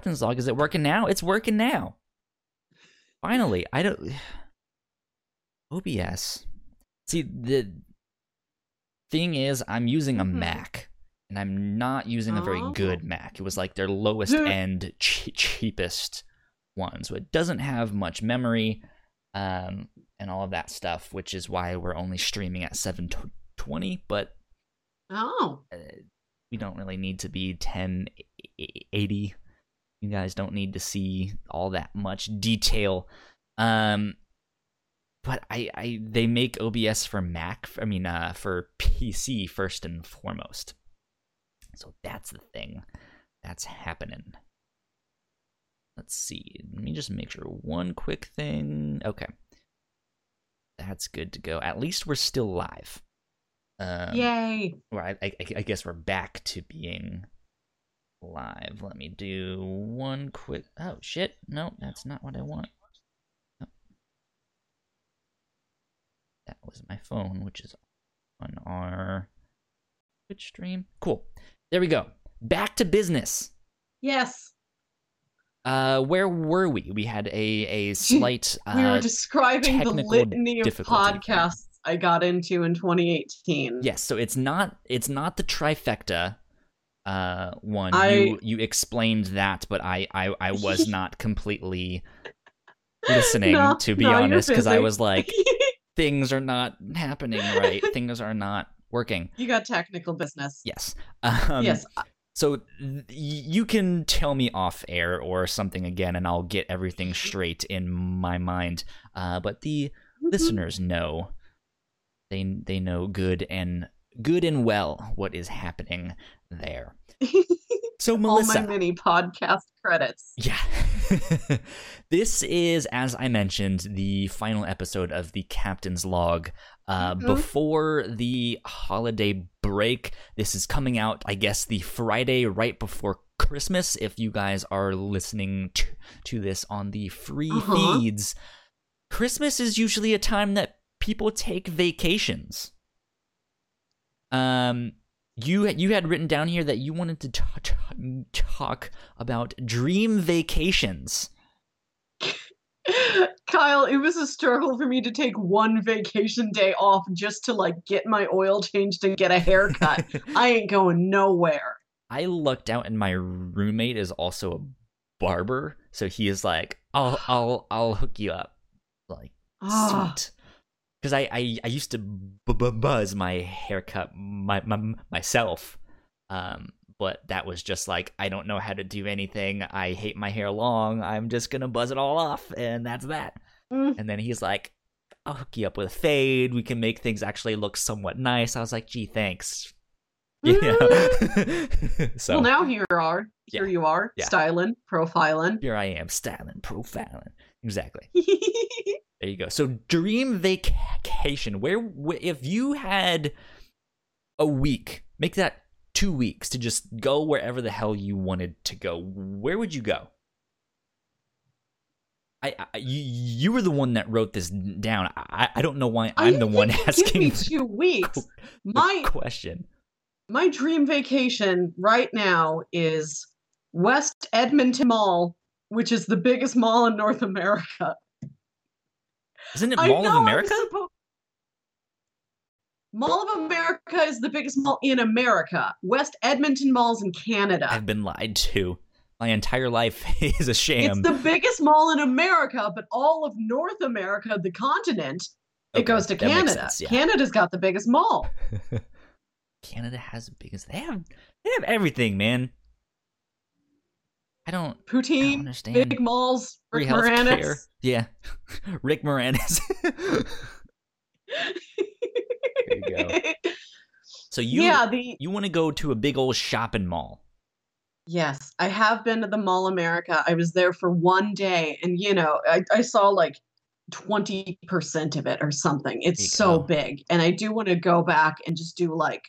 captain's log. Is it working now? It's working now. Finally, I don't. OBS. See, the thing is, I'm using a Mhm. Mac, and I'm not using a very Oh. good Mac. It was like their lowest end, che- cheapest one, so it doesn't have much memory, um, and all of that stuff, which is why we're only streaming at 720. But Oh. uh, we don't really need to be 1080. You guys don't need to see all that much detail. Um, but I, I they make OBS for Mac. I mean, uh, for PC first and foremost. So that's the thing that's happening. Let's see. Let me just make sure one quick thing. Okay, that's good to go. At least we're still live. Um, Yay. I, I, I guess we're back to being live. Let me do one quick. Oh shit! No, that's not what I want. No. That was my phone, which is on our Twitch stream. Cool. There we go. Back to business. Yes. Uh, where were we? We had a a slight. Uh, we were describing the litany of podcasts I got into in 2018. Yes, so it's not it's not the trifecta uh one. I- You you explained that, but I I, I was not completely listening No, to be no, honest because I was like things are not happening right. things are not working. you got technical business. Yes. Um, yes. So th- you can tell me off air or something again, and I'll get everything straight in my mind. Uh, but the Mhm. listeners know they they know good and good and well what is happening there. So All Melissa, my mini podcast credits. yeah. this is, as I mentioned, the final episode of the Captain's Log. Uh, Mhm. Before the holiday break, this is coming out, I guess, the Friday right before Christmas. If you guys are listening to, to this on the free Uh-huh. feeds, Christmas is usually a time that people take vacations. Um, you you had written down here that you wanted to t- t- talk about dream vacations. Kyle, it was a struggle for me to take one vacation day off just to like get my oil changed and get a haircut. I ain't going nowhere. I lucked out, and my roommate is also a barber, so he is like, "I'll I'll I'll hook you up." Like Ah, sweet, because I, I I used to b- b- buzz my haircut my, my myself, um, but that was just like I don't know how to do anything. I hate my hair long. I'm just gonna buzz it all off, and that's that. mm, And then he's like, I'll hook you up with a fade. We can make things actually look somewhat nice. I was like, gee, thanks. You know? so well, now here are. Here Yeah. you are, Yeah. styling, profiling. here I am, styling, profiling. Exactly. There you go. So dream vacation. Where, if you had a week, make that two weeks to just go wherever the hell you wanted to go. Where would you go? I, I you, you were the one that wrote this down. I, I don't know why I'm the one asking. Give me two weeks. My question. my dream vacation right now is West Edmonton Mall, which is the biggest mall in North America. Isn't it Mall of America? suppo- Mall of America is the biggest mall in America. West Edmonton Mall's in Canada. I've been lied to. My entire life is a sham. It's the biggest mall in America, but all of North America, the continent, Okay, it goes to Canada. sense, yeah. Canada's got the biggest mall. Canada has the biggest. They have. They have everything, man. I don't. poutine. I don't Poutine, understand. big malls, Rick healthcare. Moranis. Yeah, Rick Moranis. there you go. So you yeah, the you want to go to a big old shopping mall? Yes, I have been to the Mall America. I was there for one day, and you know, I, I saw like 20% of it or something. It's so go. big. And I do want to go back and just do like,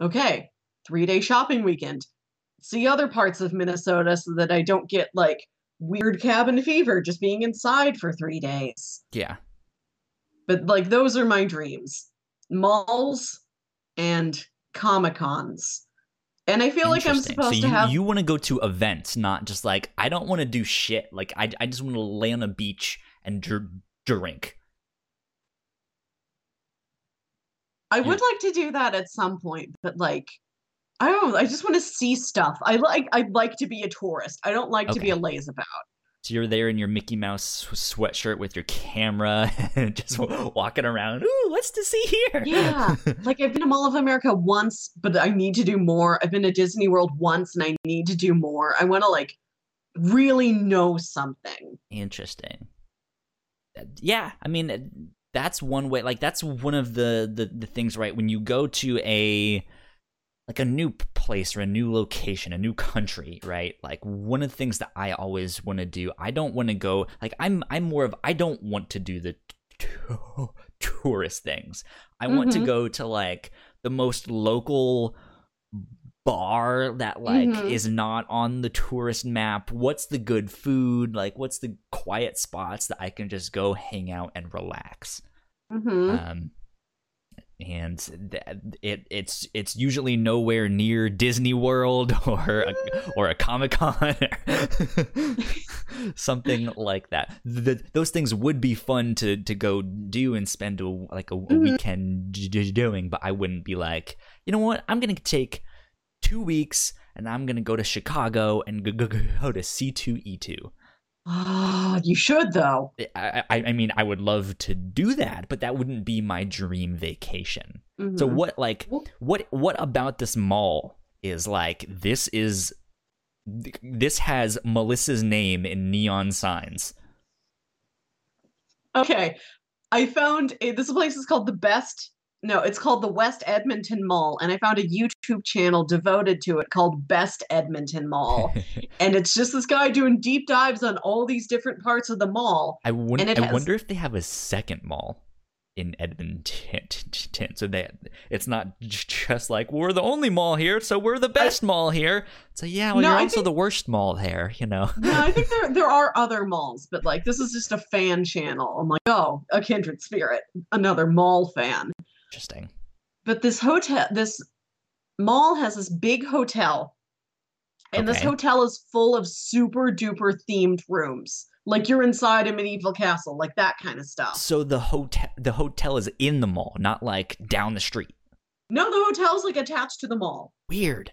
okay, three day shopping weekend. See other parts of Minnesota so that I don't get like weird cabin fever just being inside for three days. Yeah. But like, those are my dreams malls and Comic Cons. And I feel like I'm supposed so to have you want to go to events, not just like I don't want to do shit. Like I, I just want to lay on a beach and dr- drink. I would like to do that at some point, but like I don't know, I just want to see stuff. I like I like to be a tourist. I don't like to be a Okay. lazy about. So you're there in your Mickey Mouse sweatshirt with your camera and just walking around. Ooh, what's to see here? Yeah. Like I've been to Mall of America once, but I need to do more. I've been to Disney World once and I need to do more. I want to like really know something. Interesting. Uh, Yeah, I mean uh, that's one way. Like that's one of the the, the things, right? When you go to a like a new place or a new location, a new country, right? Like one of the things that I always want to do. I don't want to go like I'm I'm more of I don't want to do the t- tourist things. I want to Mhm. go to like the most local bar that like Mhm. is not on the tourist map what's the good food like what's the quiet spots that i can just go hang out and relax hmm um and th- it it's it's usually nowhere near Disney World or a, or a Comic Con something like that. Th those things would be fun to to go do and spend a, like a, a Mhm. weekend doing, but I wouldn't be like, you know what, I'm gonna take two weeks and I'm gonna go to Chicago and go, go, go to C2E2. Ah, you should though. I, I I mean I would love to do that, but that wouldn't be my dream vacation. So Mhm. what like what what about this mall is like this is this has Melissa's name in neon signs. Okay. I found a, this place is called the best no, it's called the West Edmonton Mall, and I found a YouTube channel devoted to it called Best Edmonton Mall. and it's just this guy doing deep dives on all these different parts of the mall. I wonder And I has- wonder if they have a second mall in Edmonton. So that it's not just like we're the only mall here, so we're the best mall here. So yeah, well No, you're I also think- the worst mall there, you know. Yeah, I think there there are other malls, but like this is just a fan channel. I'm like, oh, a kindred spirit, another mall fan. Interesting. But this hotel, this mall has this big hotel, and this hotel is full of super duper themed rooms. Like you're inside a medieval castle, like that kind of stuff. So the hotel the hotel is in the mall, not like down the street. No, the hotel's like attached to the mall. Weird.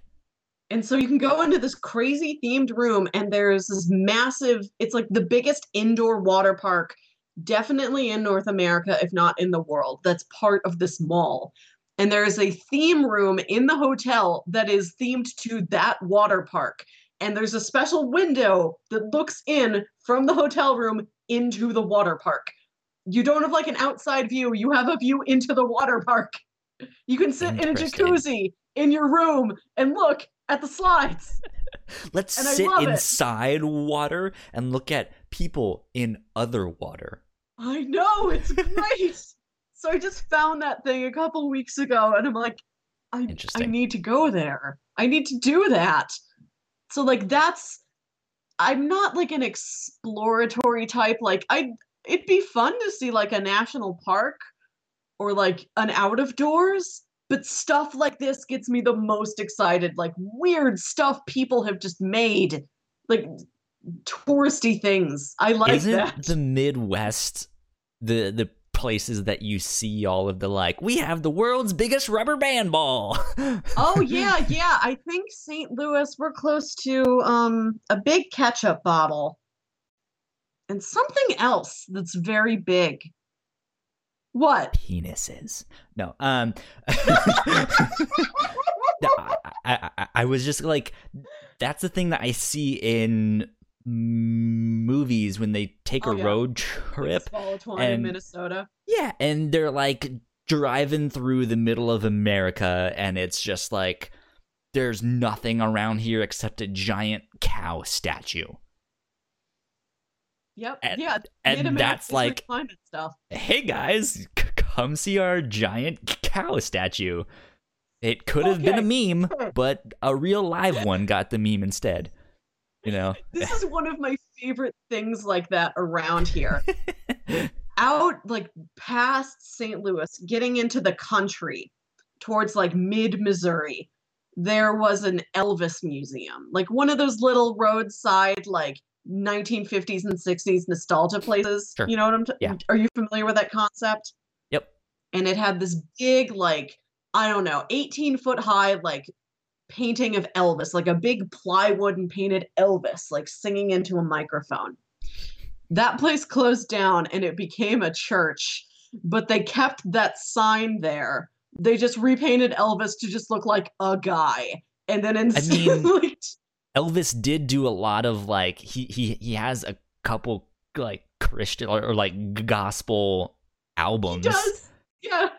And so you can go into this crazy themed room, and there's this massive, it's like the biggest indoor water park, definitely in North America, if not in the world, that's part of this mall. And there is a theme room in the hotel that is themed to that water park. And there's a special window that looks in from the hotel room into the water park. You don't have like an outside view, you have a view into the water park. You can sit in a jacuzzi in your room and look at the slides. Let's And sit love it. inside water and look at people in other water. I know, it's great. so I just found that thing a couple weeks ago and I'm like, I, I need to go there. I need to do that. So like that's I'm not like an exploratory type. Like I it'd be fun to see like a national park or like an out of doors, but stuff like this gets me the most excited. Like weird stuff people have just made. Like touristy things. I like Isn't that. the Midwest the the places that you see all of the like we have the world's biggest rubber band ball. Oh yeah, yeah. I think St. Louis we're close to um a big ketchup bottle. And something else that's very big. What? penises. No, um, I, I, I, I was just like, that's the thing that I see in movies when they take Oh, a yeah. road trip. And- Minnesota. Yeah, and they're like driving through the middle of America, and it's just like there's nothing around here except a giant cow statue. Yep. And- yeah. and that's like- climate stuff. Hey guys, c- come see our giant cow statue. It could have been a meme, but a real live one got the meme instead. You know, This is one of my favorite things like that around here. Out like past St. Louis, getting into the country towards like mid Missouri. there was an Elvis museum, like one of those little roadside, like 1950s and 60s nostalgia places. Sure. You know what I'm? T- Yeah. Are you familiar with that concept? Yep. And it had this big, like I don't know, 18 foot high, like painting of Elvis, like a big plywood and painted Elvis, like singing into a microphone. That place closed down and it became a church, but they kept that sign there. They just repainted Elvis to just look like a guy. And then instead, mean, like, Elvis did do a lot of like he he he has a couple like Christian or, or like gospel he albums. does. Yeah.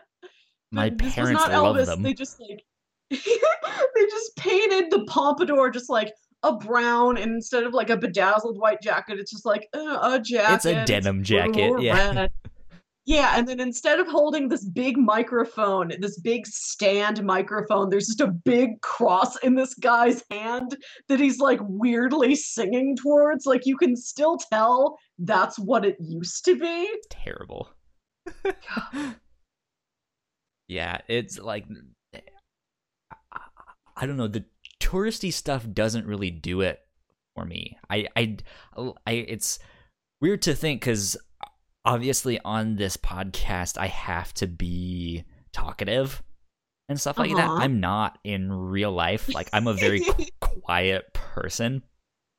My this parents not love Elvis. them. They just like they just painted the pompadour just like a brown, and instead of like a bedazzled white jacket, it's just like uh, a jacket. It's a denim blue jacket, yeah. red. Yeah, and then instead of holding this big microphone, this big stand microphone, there's just a big cross in this guy's hand that he's like weirdly singing towards. Like you can still tell that's what it used to be. Terrible. yeah, it's like I don't know. The touristy stuff doesn't really do it for me. I I, I it's weird to think because obviously on this podcast I have to be talkative and stuff like that. Uh-huh. I'm not in real life. Like I'm a very qu- quiet person.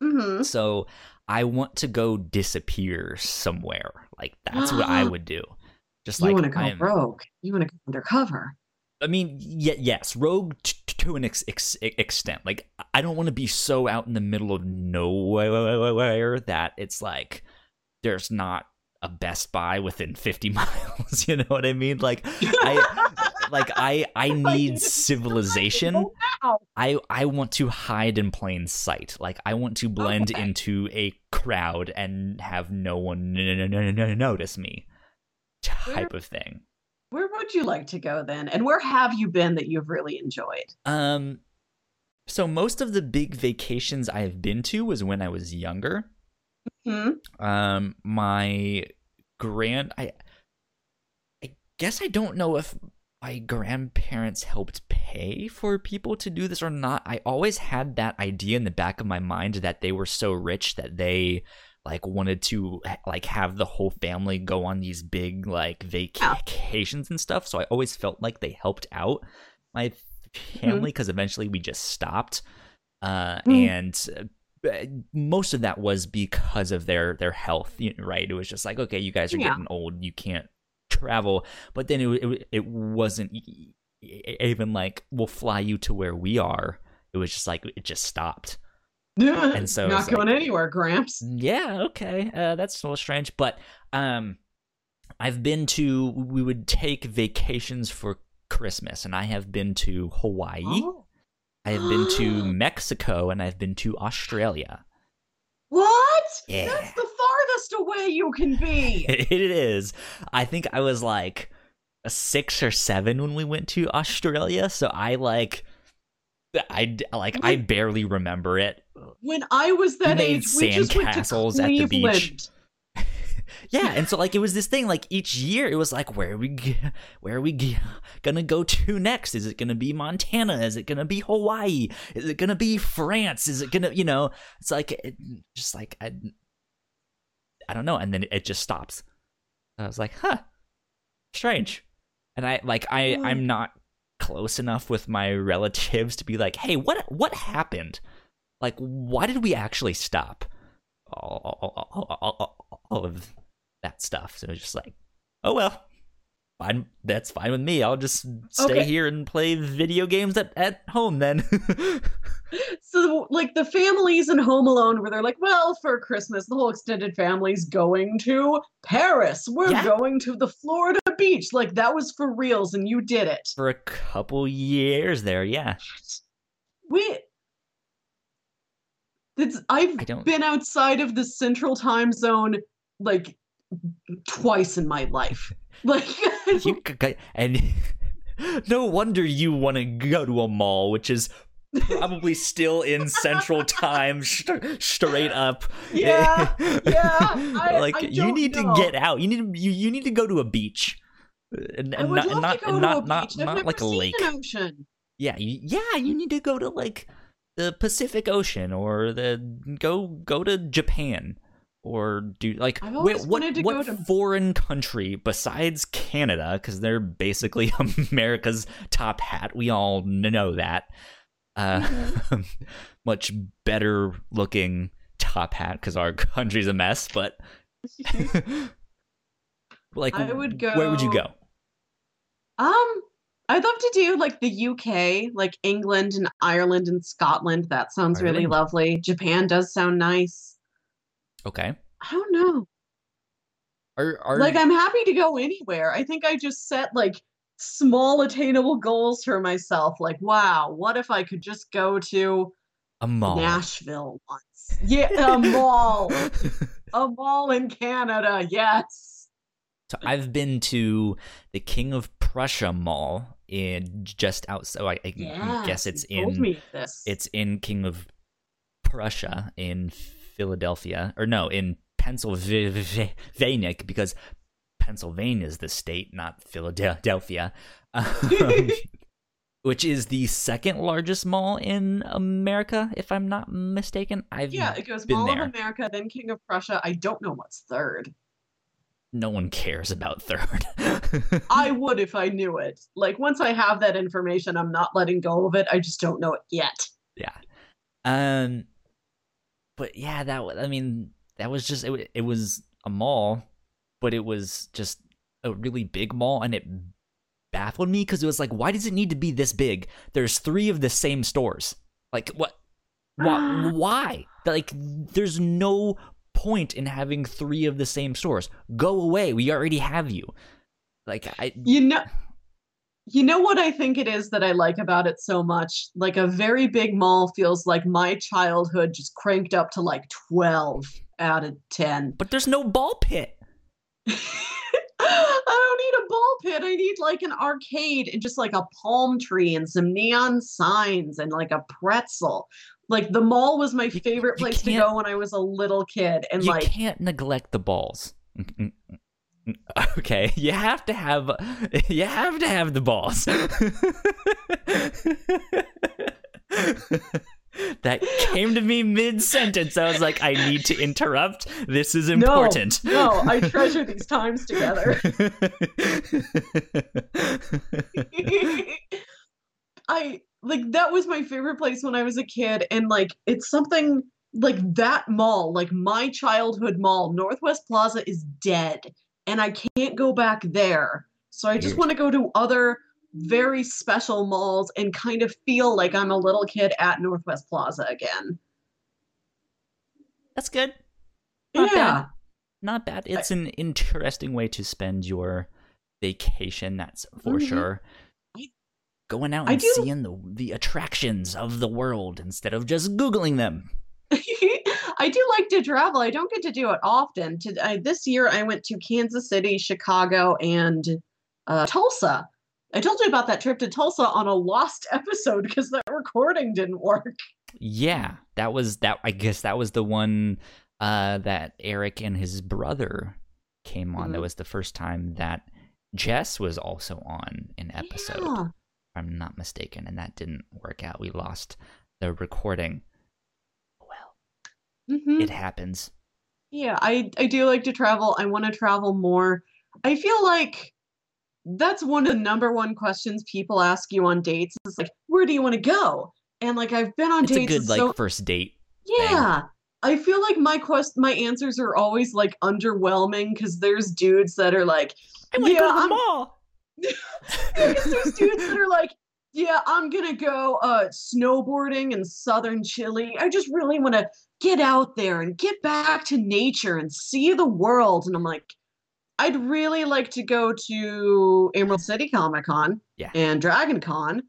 hmm So I want to go disappear somewhere. Like that's what I would do. Just you like want to go I'm, rogue. You want to go undercover. I mean, y- yes, rogue t- to an ex- ex- extent. Like I don't want to be so out in the middle of nowhere that it's like there's not a Best Buy within 50 miles. You know what I mean? Like I like I I need civilization. I I want to hide in plain sight. Like I want to blend Okay. into a crowd and have no one n- n- n- n- notice me. Type of thing. Where would you like to go then? And where have you been that you've really enjoyed? Um so most of the big vacations I have been to was when I was younger. Hmm? Um my grand I I guess I don't know if my grandparents helped pay for people to do this or not. I always had that idea in the back of my mind that they were so rich that they like wanted to like have the whole family go on these big like vacations and stuff. So I always felt like they helped out my family because eventually we just stopped. Uh, Mm. and uh, most of that was because of their their health, right? It was just like, okay, you guys are Yeah. getting old, you can't travel. But then it it, it wasn't even like we'll fly you to where we are. It was just like it just stopped. And so not it's like- going anywhere, Gramps. Yeah, okay, uh, that's a little strange. But um, I've been to. We would take vacations for Christmas, and I have been to Hawaii. Oh. I have been to Mexico, and I've been to Australia. What? Yeah. That's the farthest away you can be. it is. I think I was like a six or seven when we went to Australia, so I like, I like I barely remember it. When I was that age, we just went to sandcastles at the beach. Cleveland. Yeah, and so like it was this thing like each year it was like where are we g- where are we g- gonna go to next? Is it gonna be Montana? Is it gonna be Hawaii? Is it gonna be France? Is it gonna you know? It's like it, just like I, I don't know, and then it just stops. I was like, huh, strange, and I like I. I'm not close enough with my relatives to be like, hey, what what happened? Like, why did we actually stop? all, all, all, all, of that stuff. So just like, oh well, fine. That's fine with me. I'll just stay Okay. here and play video games at, at home then. So, like the families in Home Alone, where they're like, "Well, for Christmas, the whole extended family's going to Paris. We're Yeah. going to the Florida beach." Like that was for reals, and you did it. For a couple years there, yeah. We. It's, I've been outside of the central time zone like twice in my life. Like, You and no wonder you want to go to a mall, which is probably still in Central Time, st- straight up. Yeah, yeah, I- like I you need know. to get out. You need to, you, you need to go to a beach, and, and not not and not not not like a lake. an ocean. Yeah, you, yeah, you need to go to like the Pacific Ocean or the go go to Japan or do like wait, what what to- foreign country besides Canada because they're basically America's top hat. We all know that. Uh, Mm-hmm. much better looking top hat because our country's a mess, but like I would go. Where would you go? Um, I'd love to do like the UK, like England and Ireland and Scotland. That sounds really lovely. Japan does sound nice. Okay. I don't know. Are, are Like I'm happy to go anywhere. I think I just set like small attainable goals for myself. Like, wow, what if I could just go to a mall? Nashville once? Yeah, a mall. a mall in Canada. Yes. So I've been to the King of Prussia Mall in just outside. I, I Yeah. guess it's in it's in King of Prussia in Philadelphia, or no, in Pennsylvania, because Pennsylvania is the state, not Philadelphia, um, which is the second largest mall in America, if I'm not mistaken. I've yeah, it goes Mall there. of America, then King of Prussia. I don't know what's third. No one cares about third. I would if I knew it. Like once I have that information, I'm not letting go of it. I just don't know it yet. Yeah. Um but yeah, that I mean, that was just it, it was a mall, but it was just a really big mall and it baffled me cuz it was like why does it need to be this big? There's 3 of the same stores. Like what why, why? Like there's no point in having 3 of the same stores. Go away. We already have you. Like I You know you know what I think it is that I like about it so much? Like a very big mall feels like my childhood just cranked up to like 12 out of 10. but there's no ball pit. I don't need a ball pit. I need like an arcade and just like a palm tree and some neon signs and like a pretzel. Like the mall was my favorite place to go when I was a little kid. And like you like can't neglect the balls. Okay, you have to have you have to have the balls. that came to me mid sentence. I was like, I need to interrupt. This is important. no, I treasure these times together. I like that was my favorite place when I was a kid, and like it's something like that mall, like my childhood mall, Northwest Plaza is dead, and I can't go back there. So I just want to go to other very special malls and kind of feel like I'm a little kid at Northwest Plaza again. That's good. Not yeah. bad. Not bad. It's an interesting way to spend your vacation, that's for Mhm. sure. Going out and seeing the the attractions of the world instead of just googling them. I do like to travel. I don't get to do it often. To I, this year, I went to Kansas City, Chicago, and uh, Tulsa. I told you about that trip to Tulsa on a lost episode because that recording didn't work. Yeah, that was that. I guess that was the one uh, that Eric and his brother came on. That Mhm. was the first time that Jess was also on an episode. Yeah. I'm not mistaken, and that didn't work out. We lost the recording. Well, Mhm. it happens. Yeah, I I do like to travel. I want to travel more. I feel like that's one of the number one questions people ask you on dates is like, where do you want to go? And like I've been on It's a dates good with like first date. Yeah. I feel like my quest my answers are always like underwhelming because there's dudes that are like, I want to Yeah, go to the I'm- mall. Because there's dudes that are like, yeah, I'm gonna go uh snowboarding in southern Chile. I just really want to get out there and get back to nature and see the world. And I'm like, I'd really like to go to Emerald City Comic Con Yeah. and Dragon Con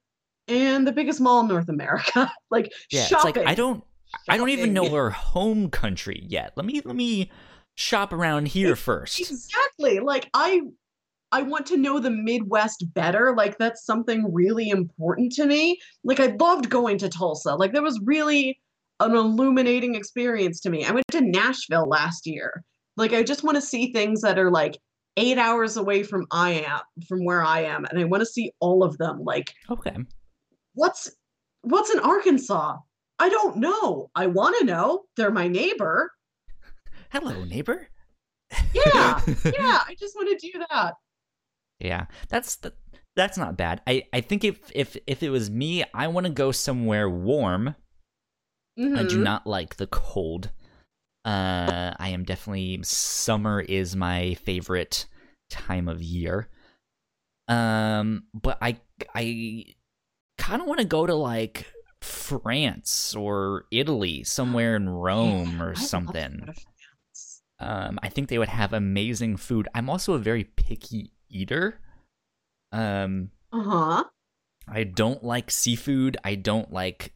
and the biggest mall in North America. like Yeah, shopping. it's like I don't I don't even know her home country yet. Let me let me shop around here first. Exactly. Like I I want to know the Midwest better. Like that's something really important to me. Like I loved going to Tulsa. Like that was really an illuminating experience to me. I went to Nashville last year. Like I just want to see things that are like 8 hours away from I am from where I am and I want to see all of them. Like Okay. What's what's in Arkansas? I don't know. I want to know. They're my neighbor. Hello, neighbor. Yeah, yeah. I just want to do that. Yeah, that's the, that's not bad. I, I think if if if it was me, I want to go somewhere warm. I do Mhm. not like the cold. Uh, I am definitely summer is my favorite time of year. Um, but I I kind of want to go to like France or Italy, somewhere in Rome or I'd love to something. go to France. Um, I think they would have amazing food. I'm also a very picky eater. Um, Uh-huh. I don't like seafood. I don't like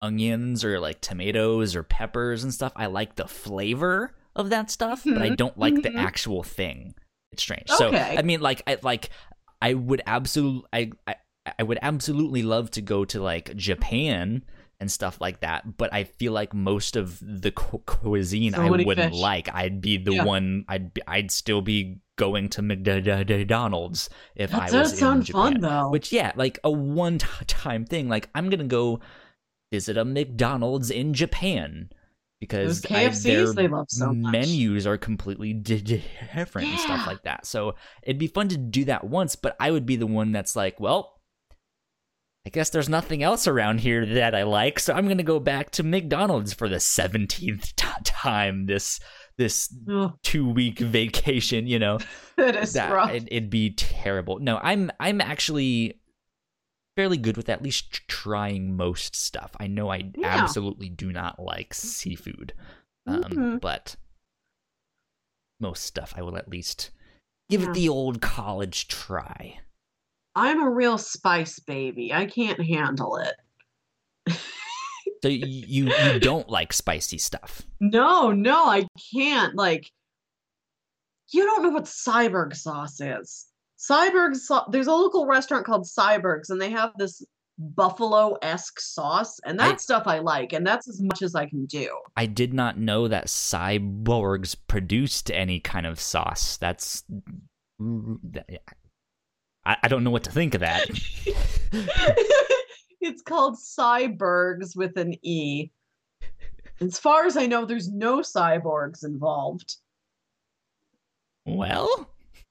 onions or like tomatoes or peppers and stuff. I like the flavor of that stuff, but I Mhm, don't like the mhm. actual thing. It's strange. So I mean, like, I like, I would absolutely, I, I, I would absolutely love to go to like Japan and stuff like that. But I feel like most of the cu- cuisine So I wouldn't fish. like. I'd be the Yeah. one. I'd be, I'd still be going to McDonald's if That I was does in sound Japan. fun though. Which yeah, like a one time thing. Like I'm gonna go visit a McDonald's in Japan because Those I- KFCs their they love so much. menus are completely di- di- different and stuff like that. So it'd be fun to do that once, but I would be the one that's like, well. I guess there's nothing else around here that I like, so I'm gonna go back to McDonald's for the seventeenth t- time this this Ugh, two week vacation. You know, that is that rough. it, it'd be terrible. No, I'm I'm actually fairly good with at least trying most stuff. I know I Yeah. absolutely do not like seafood, um, Mhm. but most stuff I will at least give Yeah. it the old college try. I'm a real spice baby. I can't handle it. So you you don't like spicy stuff. No, no, I can't. Like, you don't know what Syberg sauce is. Syberg sauce. There's a local restaurant called Syberg's, and they have this buffalo-esque sauce, and I- that stuff I like, and that's as much as I can do. I did not know that cyborgs produced any kind of sauce. That's mm, mm, I, I don't know what to think of that. it's called cyborgs with an E. As far as I know, there's no cyborgs involved. Well,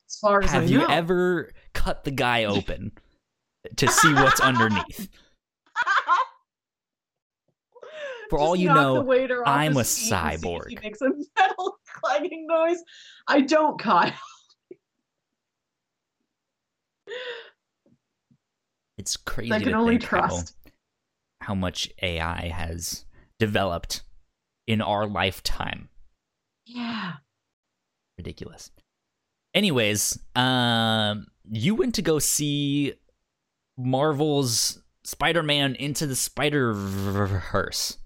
As far as I have you know. ever cut the guy open to see what's underneath? For all you know, the waiter off I'm a feet and see if He cyborg. makes a metal clanging noise. I don't, Kyle. It's crazy I can to only think how, trust. how much AI has developed in our lifetime. Yeah. Ridiculous. Anyways, um, you went to go see Marvel's Spider-Man into the Spider-Verse.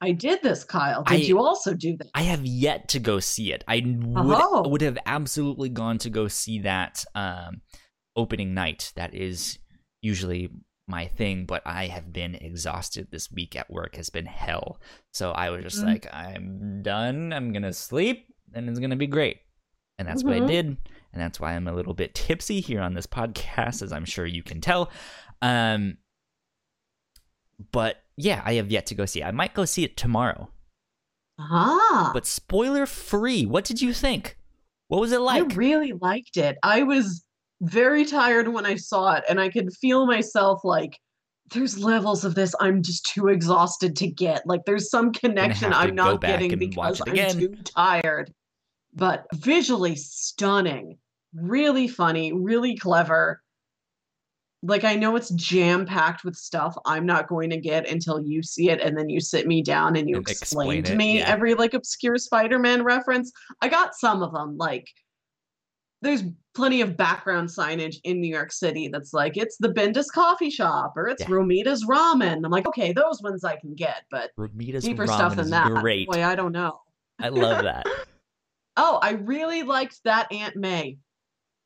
I did this, Kyle. Did I- you also do that? I have yet to go see it. I would Oh. would have absolutely gone to go see that um, opening night. That is usually my thing, but I have been exhausted this week at work. Has been hell. So I was just Mm. like, I'm done. I'm gonna sleep, and it's gonna be great. And that's what I Mhm. did, and that's why I'm a little bit tipsy here on this podcast, as I'm sure you can tell. Um, but yeah, I have yet to go see it. I might go see it tomorrow Ah. but spoiler free. What did you think? What was it like? I really liked it. I was very tired when I saw it, and I could feel myself like, there's levels of this I'm just too exhausted to get. Like, there's some connection I'm not getting because I'm again. too tired. But visually stunning, really funny, really clever. Like, I know it's jam packed with stuff I'm not going to get until you see it, and then you sit me down and you And explain, explain to it, me yeah. every like obscure Spider Man reference. I got some of them, like there's plenty of background signage in New York City that's like it's the Bendis coffee shop or it's Yeah. Romita's ramen. I'm like, okay, those ones I can get, but Romita's deeper ramen stuff than that. great. Boy, I don't know. I love that. Oh, I really liked that Aunt May.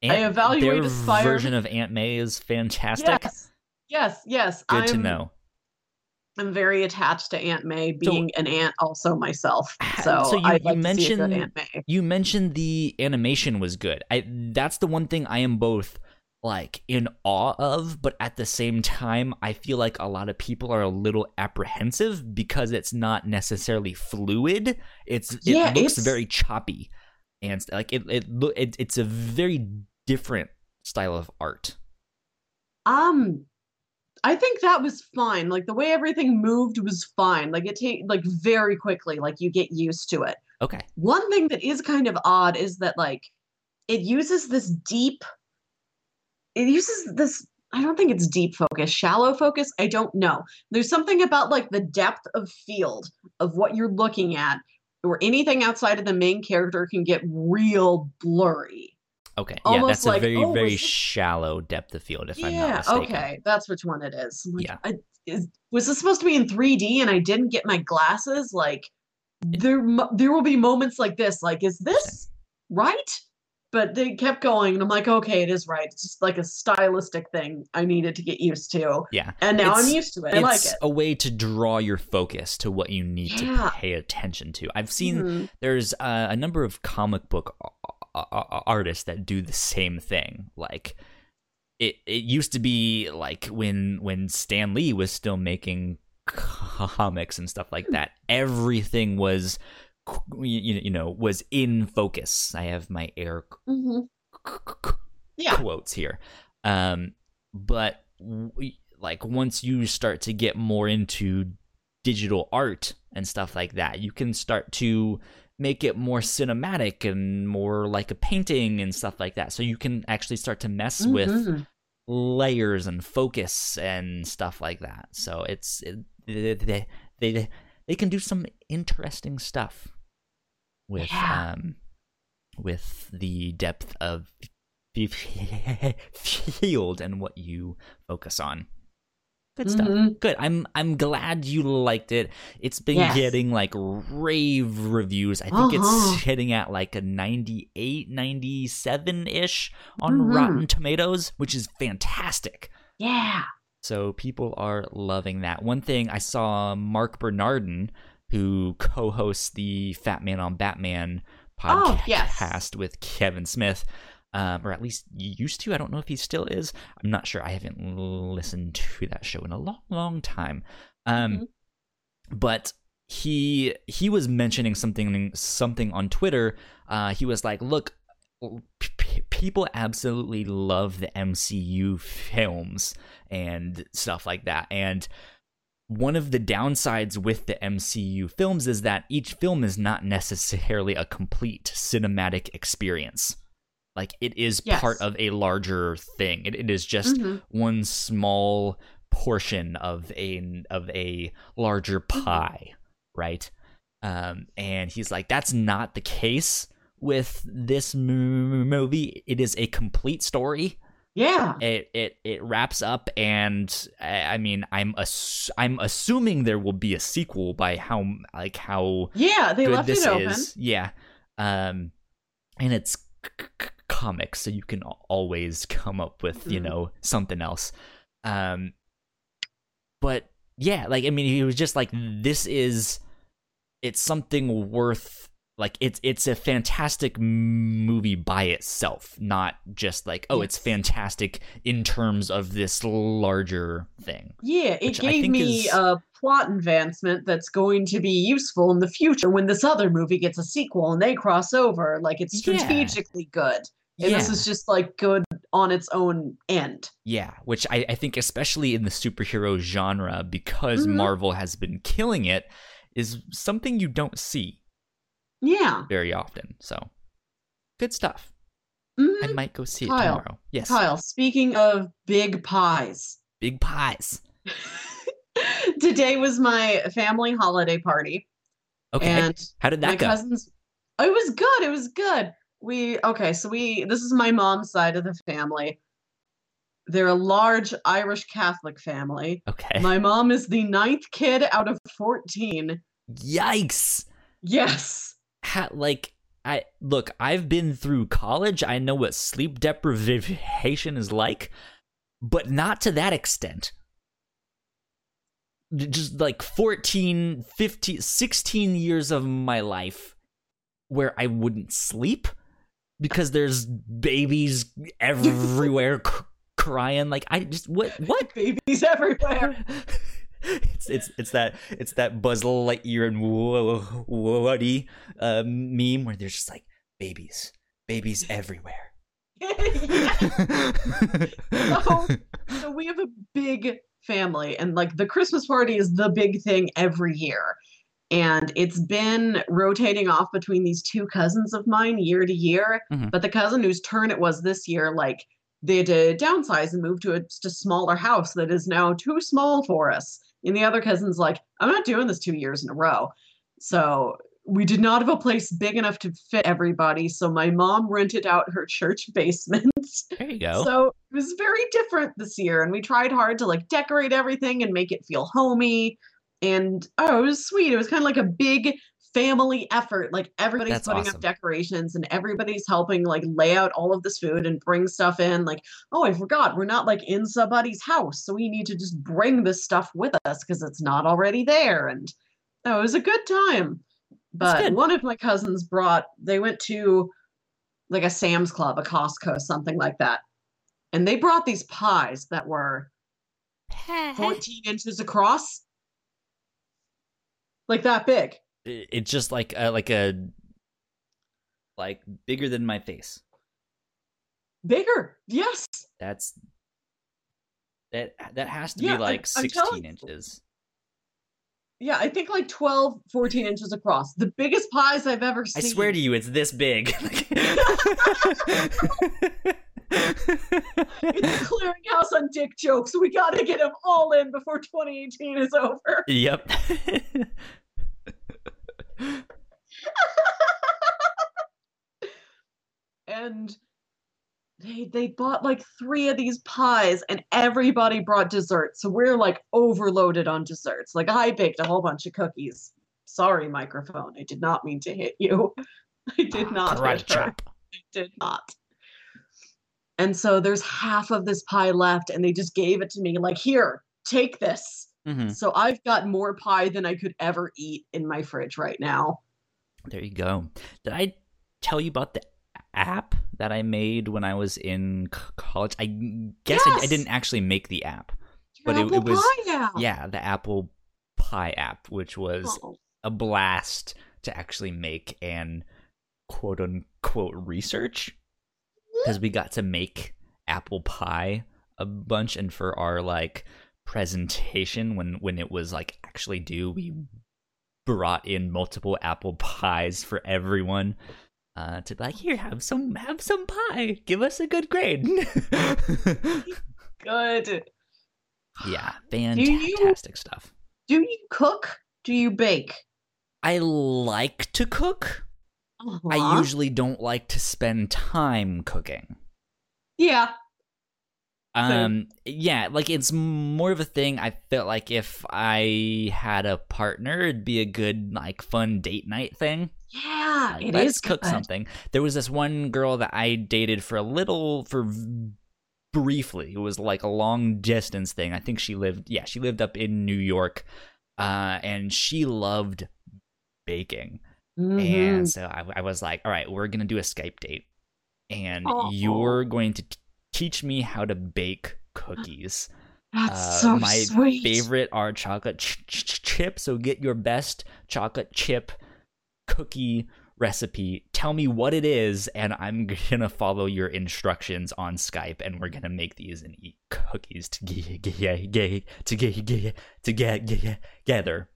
I Aunt- evaluated their Spider- version of Aunt May is fantastic. Yes, yes, yes. Good I'm, to know. I'm very attached to Aunt May, So- being an aunt also myself. So, so you- you like to see a good mentioned- Aunt May. You mentioned the animation was good. I that's the one thing I am both like in awe of, but at the same time, I feel like a lot of people are a little apprehensive because it's not necessarily fluid. It's it Yeah, looks it's- very choppy, and like it it, it it's a very different style of art. Um, I think that was fine. Like the way everything moved was fine. Like it take like very quickly. Like you get used to it. Okay, One thing that is kind of odd is that like it uses this deep. It uses this. I don't think it's deep focus, shallow focus. I don't know. There's something about like the depth of field of what you're looking at, or anything outside of the main character can get real blurry. Okay, yeah, Almost that's a very oh, very shallow depth of field. If I'm not yeah, mistaken. okay, that's which one it is. Like, Yeah. I, is, was this supposed to be in 3D and I didn't get my glasses? Like, there, there will be moments like this. Like, is this right? But they kept going, and I'm like, okay, it is right. It's just like a stylistic thing I needed to get used to, Yeah, and now It's- I'm used to it. I like it's it. a way to draw your focus to what you need to pay attention to. I've seen Mhm. there's uh, a number of comic book artists that do the same thing. Like it, it used to be like when when Stan Lee was still making comics and stuff like that. Everything was you you know was in focus. I have my air Mhm. c- c- Yeah. quotes here. Um, but we, like once you start to get more into digital art and stuff like that, you can start to make it more cinematic and more like a painting and stuff like that. So you can actually start to mess with Mhm. layers and focus and stuff like that. So it's it, they, they they they can do some interesting stuff with Yeah. um with the depth of field and what you focus on. Good stuff. Mhm. Good. I'm I'm glad you liked it. It's been Yes. getting like rave reviews. I think Uh-huh. it's hitting at like a 98, 97-ish on Mhm. Rotten Tomatoes, which is fantastic. Yeah. So people are loving that. One thing I saw Mark Bernardin, who co-hosts the Fat Man on Batman podcast Oh, yes. with Kevin Smith, um, or at least used to. I don't know if he still is. I'm not sure. I haven't listened to that show in a long, long time. Um, Mhm. but he he was mentioning something something on Twitter. Uh, he was like, "Look, p- p- people absolutely love the MCU films and stuff like that, and." One of the downsides with the MCU films is that each film is not necessarily a complete cinematic experience. Like it is Yes. part of a larger thing. It, it is just Mhm. one small portion of a of a larger Mm-hmm. pie, right? Um, and he's like, that's not the case with this m- movie. It is a complete story. Yeah. It it it wraps up, and I I mean, I'm ass- I'm assuming there will be a sequel by how like how Yeah. They left this it open. is. Yeah. Um, and it's c- comics, so you can always come up with you Mhm. know something else. Um, but yeah, like I mean, he was just like, this is it's something worth like it's it's a fantastic movie by itself, not just like oh, it's fantastic in terms of this larger thing. Yeah, it gave me is- a plot advancement that's going to be useful in the future when this other movie gets a sequel and they cross over. Like it's Yeah. strategically good. And this is just like good on its own end. Yeah, which I, I think, especially in the superhero genre, because Mhm. Marvel has been killing it, is something you don't see Yeah. very often. So, good stuff. Mhm. I might go see it Kyle, tomorrow. Yes. Kyle, speaking of big pies, Big pies. today was my family holiday party. Okay. And How did my that go? My cousins it was good it was good we okay so we this is my mom's side of the family they're a large irish catholic family okay. my mom is the ninth kid out of 14 Yikes. yes Ha- like, I look. I've been through college. I know what sleep deprivation is like, but not to that extent. Just like 14, 15, 16 years of my life where I wouldn't sleep because there's babies everywhere c- crying. Like I just what what Babies everywhere. it's it's it's that it's that Buzz Lightyear and Woody uh, meme where there's just like babies, babies everywhere. so, so we have a big family and like the christmas party is the big thing every year. And it's been rotating off between these two cousins of mine year to year. Mhm. but the cousin whose turn it was this year like they had to downsize and move to a, just a smaller house that is now too small for us. And the other cousin's like i'm not doing this two years in a row. So we did not have a place big enough to fit everybody so my mom rented out her church basement there you go. so it was very different this year, and we tried hard to like decorate everything and make it feel homey. And oh, it was sweet. It was kind of like a big family effort. Like everybody's That's putting awesome. up decorations and everybody's helping like lay out all of this food and bring stuff in. Like, oh, I forgot, we're not like in somebody's house, so we need to just bring this stuff with us because it's not already there. And oh, it was a good time. That's But one of my cousins brought. They went to like a Sam's Club, a Costco, something like that. And they brought these pies that were 14 inches across. Like that big. It's just like a, like a like bigger than my face. Bigger. Yes. That's that that has to Yeah, be like I'm 16 telling inches. Yeah, I think like 12, 14 inches across. The biggest pies I've ever seen. I swear to you, it's this big. It's a clearinghouse on dick jokes. We got to get them all in before 2018 is over. yep. and they they bought like three of these pies and everybody brought dessert so we're like overloaded on desserts like i baked a whole bunch of cookies sorry microphone i did not mean to hit you i did not Karate hit her. chop. I did not and so there's half of this pie left and they just gave it to me like here take this Mhm. so i've got more pie than i could ever eat in my fridge right now There you go. Did I tell you about the app that I made when I was in c- college? I guess I, I didn't actually make the app. Your But it- it was- now. Yeah, the Apple Pie app, which was Oh. a blast to actually make and quote unquote research because we got to make apple pie a bunch and for our like presentation when when it was like actually due we brought in multiple apple pies for everyone uh to be like here have some have some pie give us a good grade Good. yeah you- fantastic stuff Do you cook? Do you bake? i like to cook I Uh-huh. usually don't like to spend time cooking. Yeah. Um yeah, like it's more of a thing I felt like if I had a partner it'd be a good like fun date night thing. Yeah. It let's is cook good. something. There was this one girl that I dated for a little for briefly. It was like a long distance thing. I think she lived yeah, she lived up in New York. Uh and she loved baking. Mhm. And so I, I was like, all right, we're going to do a Skype date. And Aw. you're going to t- teach me how to bake cookies. That's Uh, so my sweet. Favorite are chocolate ch- ch- chip. So get your best chocolate chip cookie recipe. Tell me what it is, and I'm to follow your instructions on Skype, and we're to make these and eat cookies to get, get, get, to get, get, to get, get, together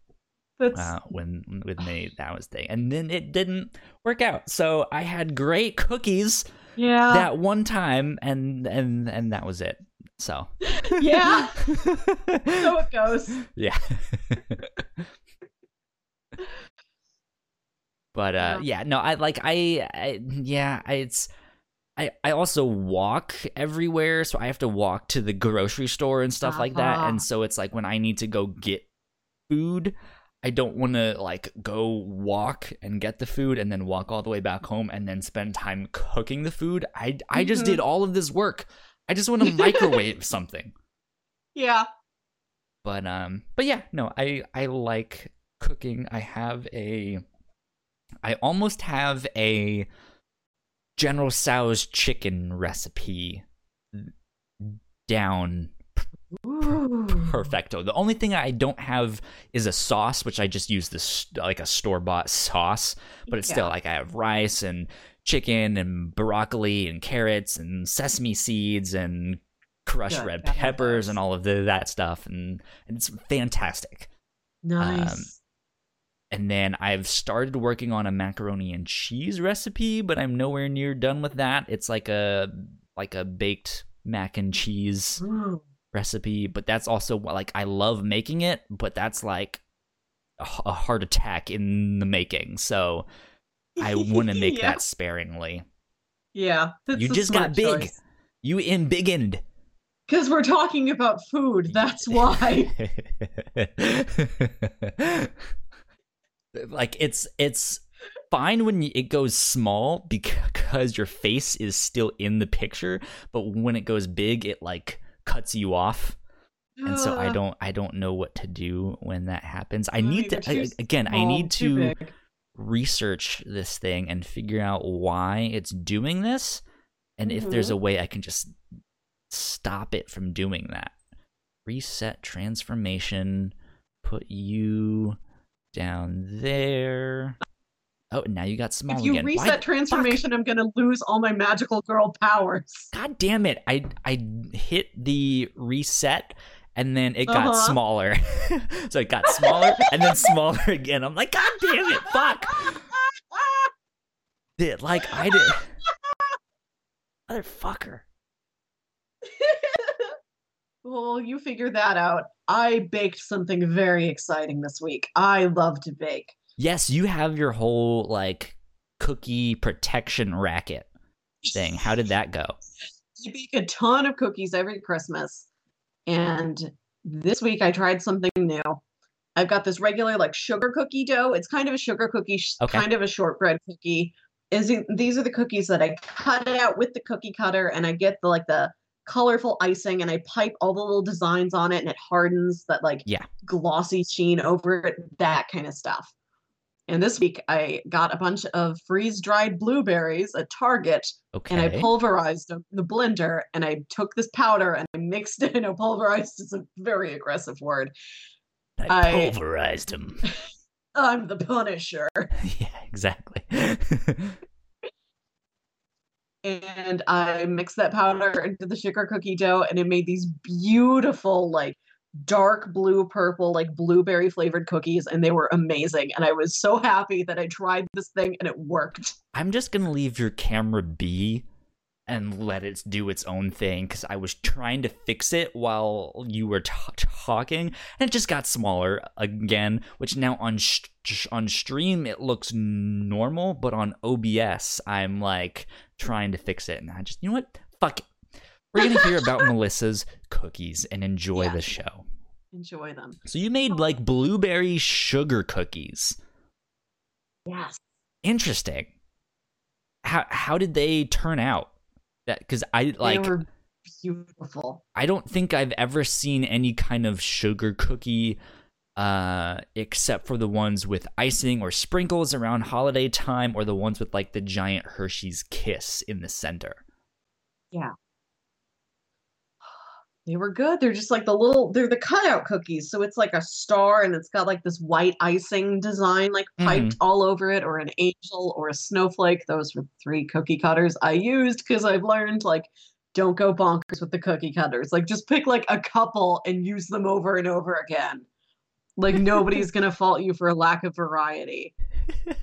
That's uh, when with me that was thing and then it didn't work out so i had great cookies yeah. that one time and and and that was it so Yeah. so it goes. yeah but uh yeah no i like i, I yeah I, it's I, I also walk everywhere, so I have to walk to the grocery store and stuff like that. Uh-huh. And so it's like when I need to go get food, I don't want to like go walk and get the food and then walk all the way back home and then spend time cooking the food. I I just Mhm. did all of this work. I just want to microwave something. Yeah. But um but yeah, no, I I like cooking. I have a I almost have a General Tso's chicken recipe down Ooh. perfecto. The only thing I don't have is a sauce, which I just use this like a store bought sauce, but it's still like I have rice and chicken and broccoli and carrots and sesame seeds and crushed Good, red peppers and all of the, that stuff, and, and it's fantastic. Nice. Um, And then I've started working on a macaroni and cheese recipe, but I'm nowhere near done with that. It's like a like a baked mac and cheese Ooh. recipe, but that's also like I love making it, but that's like a heart attack in the making. So I want to make Yeah. that sparingly. Yeah. You just got big. You embiggened. Because we're talking about food. That's why. like it's it's fine when it goes small because your face is still in the picture, but when it goes big, it like cuts you off. and so I don't I don't know what to do when that happens. I need to I, again I need to research this thing and figure out why it's doing this and if there's Mhm. a way I can just stop it from doing that. Reset transformation, put you down there. Oh, now you got small If you again. Reset the transformation, I'm gonna lose all my magical girl powers. God damn it. I I hit the reset and then it got Uh-huh. smaller. so it got smaller and then smaller again. I'm like, God damn it, fuck. Did like I did Motherfucker. Well, you figure that out. I baked something very exciting this week. I love to bake. Yes, you have your whole like cookie protection racket thing. How did that go? I bake a ton of cookies every Christmas. And this week I tried something new. I've got this regular like sugar cookie dough. It's kind of a sugar cookie, Okay. kind of a shortbread cookie. Is these are the cookies that I cut out with the cookie cutter and I get the like the colorful icing and I pipe all the little designs on it and it hardens that like Yeah. glossy sheen over it, that kind of stuff. And this week I got a bunch of freeze dried blueberries at Target Okay. and I pulverized them in the blender and I took this powder and I mixed it. No, pulverized is a very aggressive word. I I- pulverized him. I'm the Punisher. yeah, exactly. And I mixed that powder into the sugar cookie dough and it made these beautiful, like dark blue purple, like blueberry flavored cookies. And they were amazing. And I was so happy that I tried this thing and it worked. I'm just gonna leave your camera be and let it do its own thing because I was trying to fix it while you were t- talking, and it just got smaller again. Which now on on stream it looks normal, but on OBS I'm like trying to fix it, and I just you know what? Fuck it. We're gonna hear about Melissa's cookies and enjoy Yeah. the show. Enjoy them. So you made like blueberry sugar cookies. Yes. Interesting. How how did they turn out? That because I like they were beautiful. I don't think I've ever seen any kind of sugar cookie uh except for the ones with icing or sprinkles around holiday time or the ones with like the giant Hershey's kiss in the center. Yeah. They were good. They're just like the little, they're the cutout cookies. So it's like a star and it's got like this white icing design, like piped all over it, or an angel or a snowflake. Those were three cookie cutters I used because I've learned like don't go bonkers with the cookie cutters. Like just pick like a couple and use them over and over again. Like nobody's going to fault you for a lack of variety.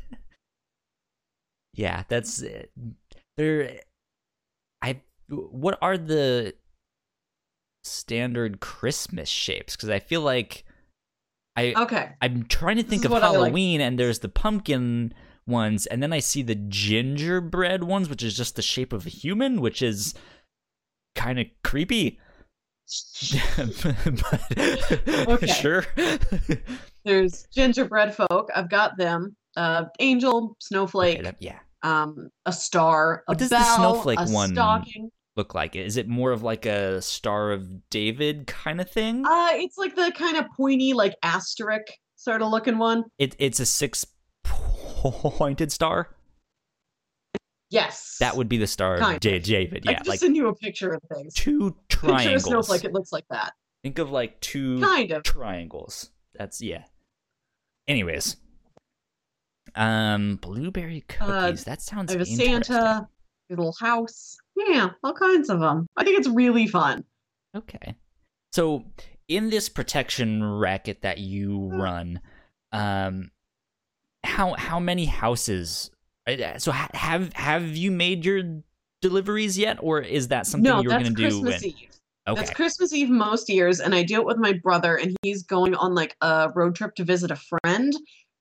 Yeah, that's it. There I what are the standard Christmas shapes cuz I feel like I Okay. I'm trying to think of I like. Halloween, and there's the pumpkin ones, and then I see the gingerbread ones, which is just the shape of a human, which is kind of creepy. Okay. sure. There's gingerbread folk. I've got them. Uh, angel, snowflake, yeah, um, a star, a What does the snowflake a one- stocking. look like is it more of like a Star of David kind of thing? Uh, it's like the kind of pointy, like asterisk sort of looking one. it it's a six pointed star. Yes. That would be the Star Kind of David. Yeah, can just like send you a picture of things. two Picture a triangles. snowflake. It looks like that. Think of like two Kind of. triangles. That's yeah. Anyways, um, blueberry cookies. that sounds. Uh, I have a. Santa, little house. Yeah, all kinds of them. I think it's really fun. Okay. So in this protection racket that you Hmm. run, um, how how many houses? uh, So have have you made your deliveries yet, or is that something no, you're going to do? Christmas when... Eve. Okay. That's Christmas Eve most years, and I do it with my brother, and he's going on like a road trip to visit a friend,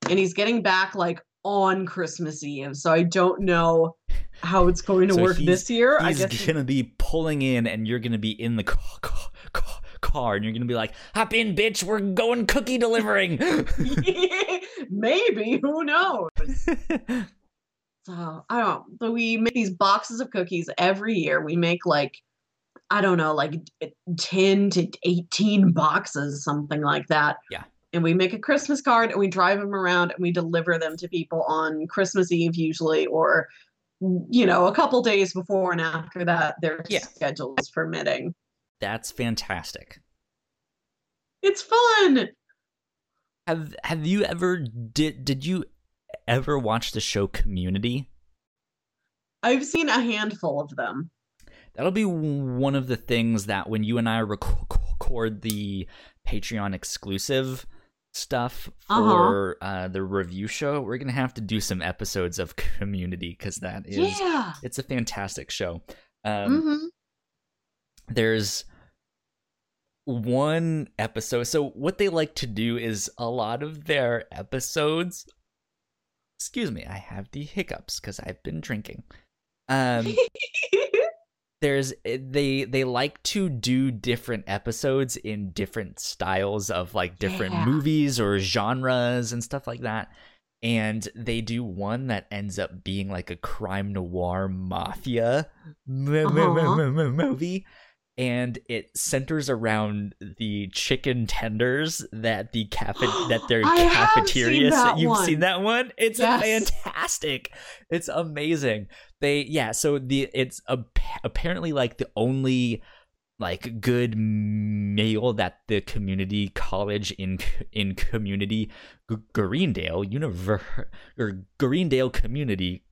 and he's getting back like on Christmas Eve. So I don't know how it's going to So work this year. I He's guess gonna be pulling in, and you're gonna be in the car, car, car, car, and you're gonna be like, "Hop in, bitch! We're going cookie delivering." maybe who knows. So I don't. So we make these boxes of cookies every year. We make like I don't know, like ten to eighteen boxes, something like that. Yeah. And we make a Christmas card and we drive them around and we deliver them to people on Christmas Eve usually, or you know, a couple days before and after that, their Yeah. schedule is permitting. That's fantastic. It's fun. Have Have you ever did Did you ever watch the show Community? I've seen a handful of them. That'll be one of the things that when you and I rec- record the Patreon exclusive stuff Uh-huh. for uh the review show, we're gonna have to do some episodes of Community because that is yeah. it's a fantastic show. Um, hmm there's one episode. So what they like to do is a lot of their episodes. Excuse me, I have the hiccups because I've been drinking. Um, there's they they like to do different episodes in different styles of like different Yeah. movies or genres and stuff like that and they do one that ends up being like a crime noir mafia Uh-huh. mo- mo- movie and it centers around the chicken tenders that the cafe that their I have seen cafeteria that you've one. seen that one it's Yes. fantastic it's amazing they yeah so the it's a, apparently like the only like good meal that the community college in in community G- Greendale Univer or Greendale Community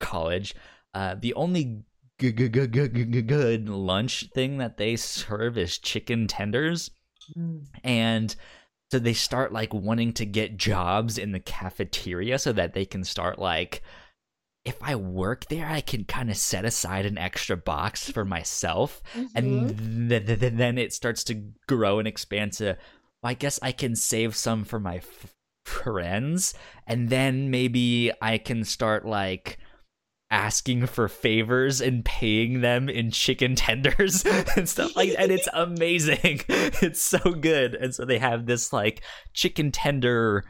College uh the only g- g- good lunch thing that they serve is chicken tenders Mm. and so they start like wanting to get jobs in the cafeteria so that they can start like if i work there i can kind of set aside an extra box for myself. Mhm. and th- th- th- then it starts to grow and expand to i guess i can save some for my f- friends. And then maybe i can start like asking for favors and paying them in chicken tenders and stuff like and it's amazing. It's so good. And so they have this like chicken tender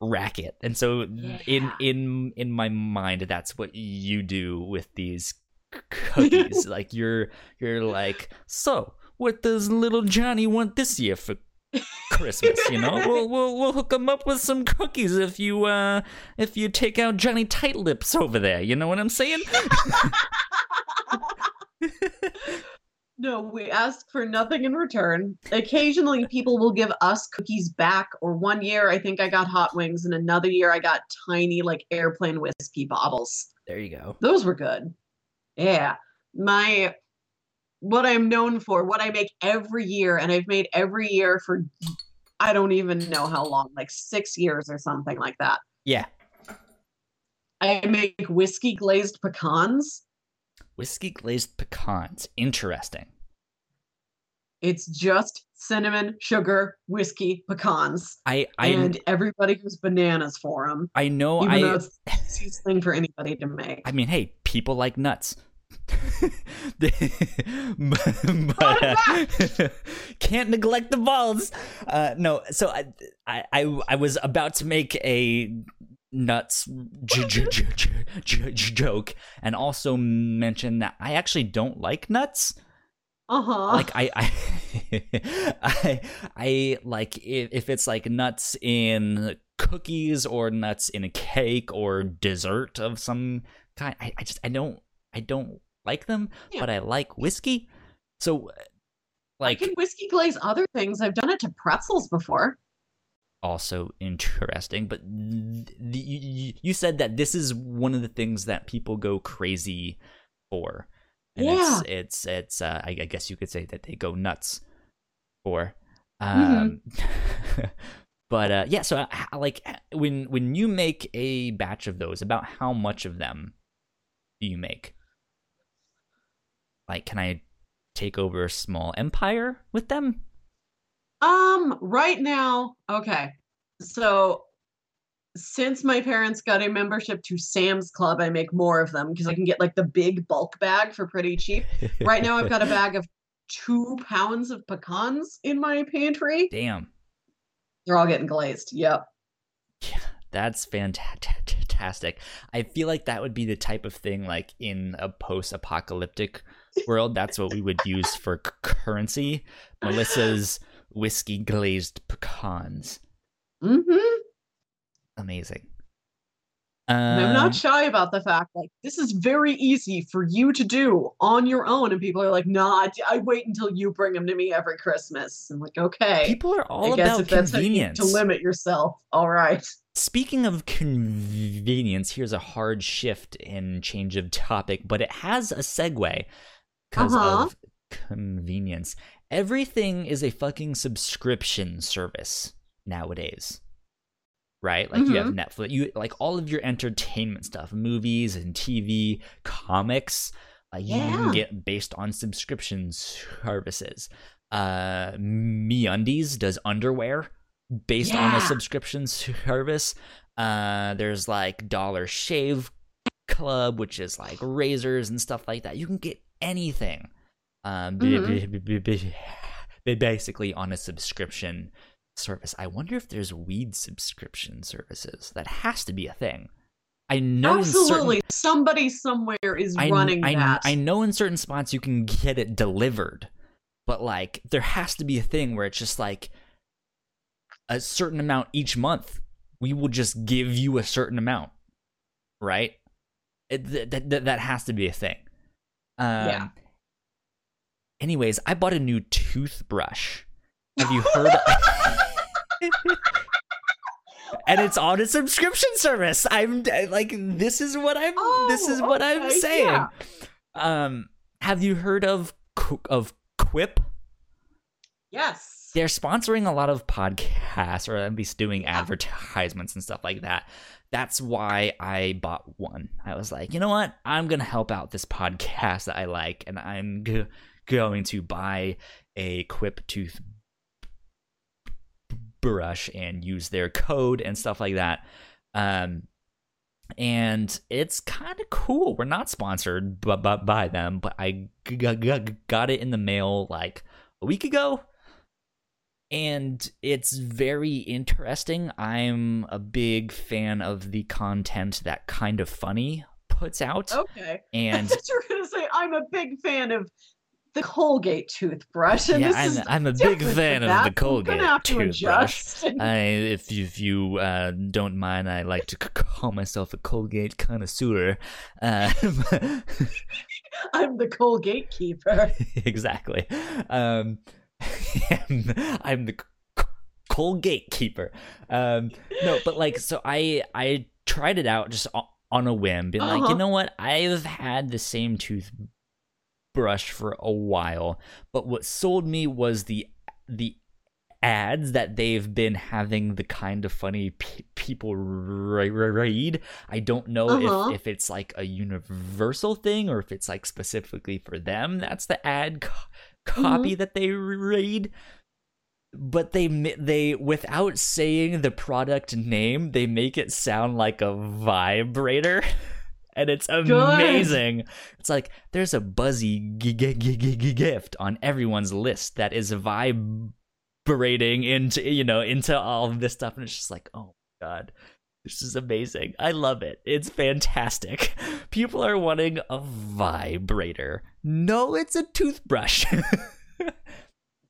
racket. And so in Yeah. in in my mind that's what you do with these cookies. Like you're you're like so what does little johnny want this year for christmas? You know? We'll we'll, we'll hook him up with some cookies if you uh if you take out johnny tight lips over there. You know what i'm saying No, we ask for nothing in return. Occasionally, people will give us cookies back. Or one year, I think I got hot wings, and another year, I got tiny, like airplane whiskey bottles. there you go Those were good. Yeah. My, what I'm known for, what I make every year, and I've made every year for, I don't even know how long, like six years or something like that. yeah I make whiskey glazed pecans. Whiskey glazed pecans interesting It's just cinnamon, sugar, whiskey, pecans. i i and everybody goes bananas for them. i know Even though i it's the easiest thing for anybody to make. I mean, hey, people like nuts. but uh, can't neglect the balls. Uh, no, so I, I, I, I was about to make a nuts j- j- j- joke, and also mention that I actually don't like nuts. Uh huh. Like I, I, I, I like if, if it's like nuts in cookies or nuts in a cake or dessert of some kind. I, I just I don't I don't like them, Yeah. but I like whiskey. So Like I can whiskey glaze other things. I've done it to pretzels before. Also interesting, but the, you, you said that this is one of the things that people go crazy for. And Yeah. it's it's it's uh, I, I guess you could say that they go nuts for. Mm-hmm. Um, but uh, yeah, so uh, like when when you make a batch of those, about how much of them do you make? Like, can I take over a small empire with them? Um, right now, okay. So since my parents got a membership to Sam's Club, I make more of them because I can get like the big bulk bag for pretty cheap. Right now, I've got a bag of two pounds of pecans in my pantry. Damn. They're all getting glazed. Yep. Yeah, That's fantastic. I feel like that would be the type of thing like in a post-apocalyptic world. That's what we would use for c- currency. Melissa's whiskey glazed pecans. Mm-hmm. Amazing. And I'm Um, not shy about the fact like this is very easy for you to do on your own, and people are like, "Nah, I, I wait until you bring them to me every Christmas." I'm like, "Okay, people are all I guess about convenience. to limit yourself, all right." Speaking of convenience, here's a hard shift in change of topic, but it has a segue because Uh-huh. of convenience. Everything is a fucking subscription service nowadays. Right? Like you have Netflix, you like all of your entertainment stuff, movies and TV, comics, like you Yeah. can get based on subscription services. Uh MeUndies does underwear based on a subscription service. Uh, there's like Dollar Shave Club, which is like razors and stuff like that. You can get anything, um, Mhm. b- b- basically on a subscription service. I wonder if there's weed subscription services. That has to be a thing. I know in certain- Absolutely, somebody somewhere is I, running I, that. I know in certain spots you can get it delivered, but like there has to be a thing where it's just like a certain amount each month. We will just give you a certain amount, right? It, th- th- th- that has to be a thing. Um, Yeah. Anyways, I bought a new toothbrush. Have you heard? and it's on a subscription service. I'm like, this is what I'm. this is Oh, what I'm saying. yeah. Um, have you heard of of Quip? yes. They're sponsoring a lot of podcasts, or at least doing advertisements and stuff like that. That's why I bought one. I was like, you know what? I'm gonna help out this podcast that I like, and I'm g- going to buy a Quip toothbrush and use their code and stuff like that. Um, and it's kind of cool. We're not sponsored b- b- by them, but I g- g- g- got it in the mail like a week ago. And it's very interesting. I'm a big fan of the content that Kind of Funny puts out. Okay. And were gonna say I'm a big fan of the Colgate toothbrush, and yeah, this I'm, is I'm a big fan of the Colgate have to toothbrush. I, if you, if you uh, don't mind, I like to call myself a Colgate connoisseur. Um, I'm the Colgate keeper. exactly. Um, I'm, the Colgate keeper. Um, no, but like, so I I tried it out just on a whim, being like, you Uh-huh. know what? I've had the same toothbrush for a while, but what sold me was the the ads that they've been having the kind of funny pe- people re- re- read. I don't know Uh-huh. if, if it's like a universal thing or if it's like specifically for them. That's the ad co- copy that they read. But they they without saying the product name, they make it sound like a vibrator. And it's amazing. It's like there's a buzzy g- g- g- gift on everyone's list that is vibrating into you know into all of this stuff, and it's just like, oh my god, this is amazing. I love it. It's fantastic. People are wanting a vibrator. No, it's a toothbrush.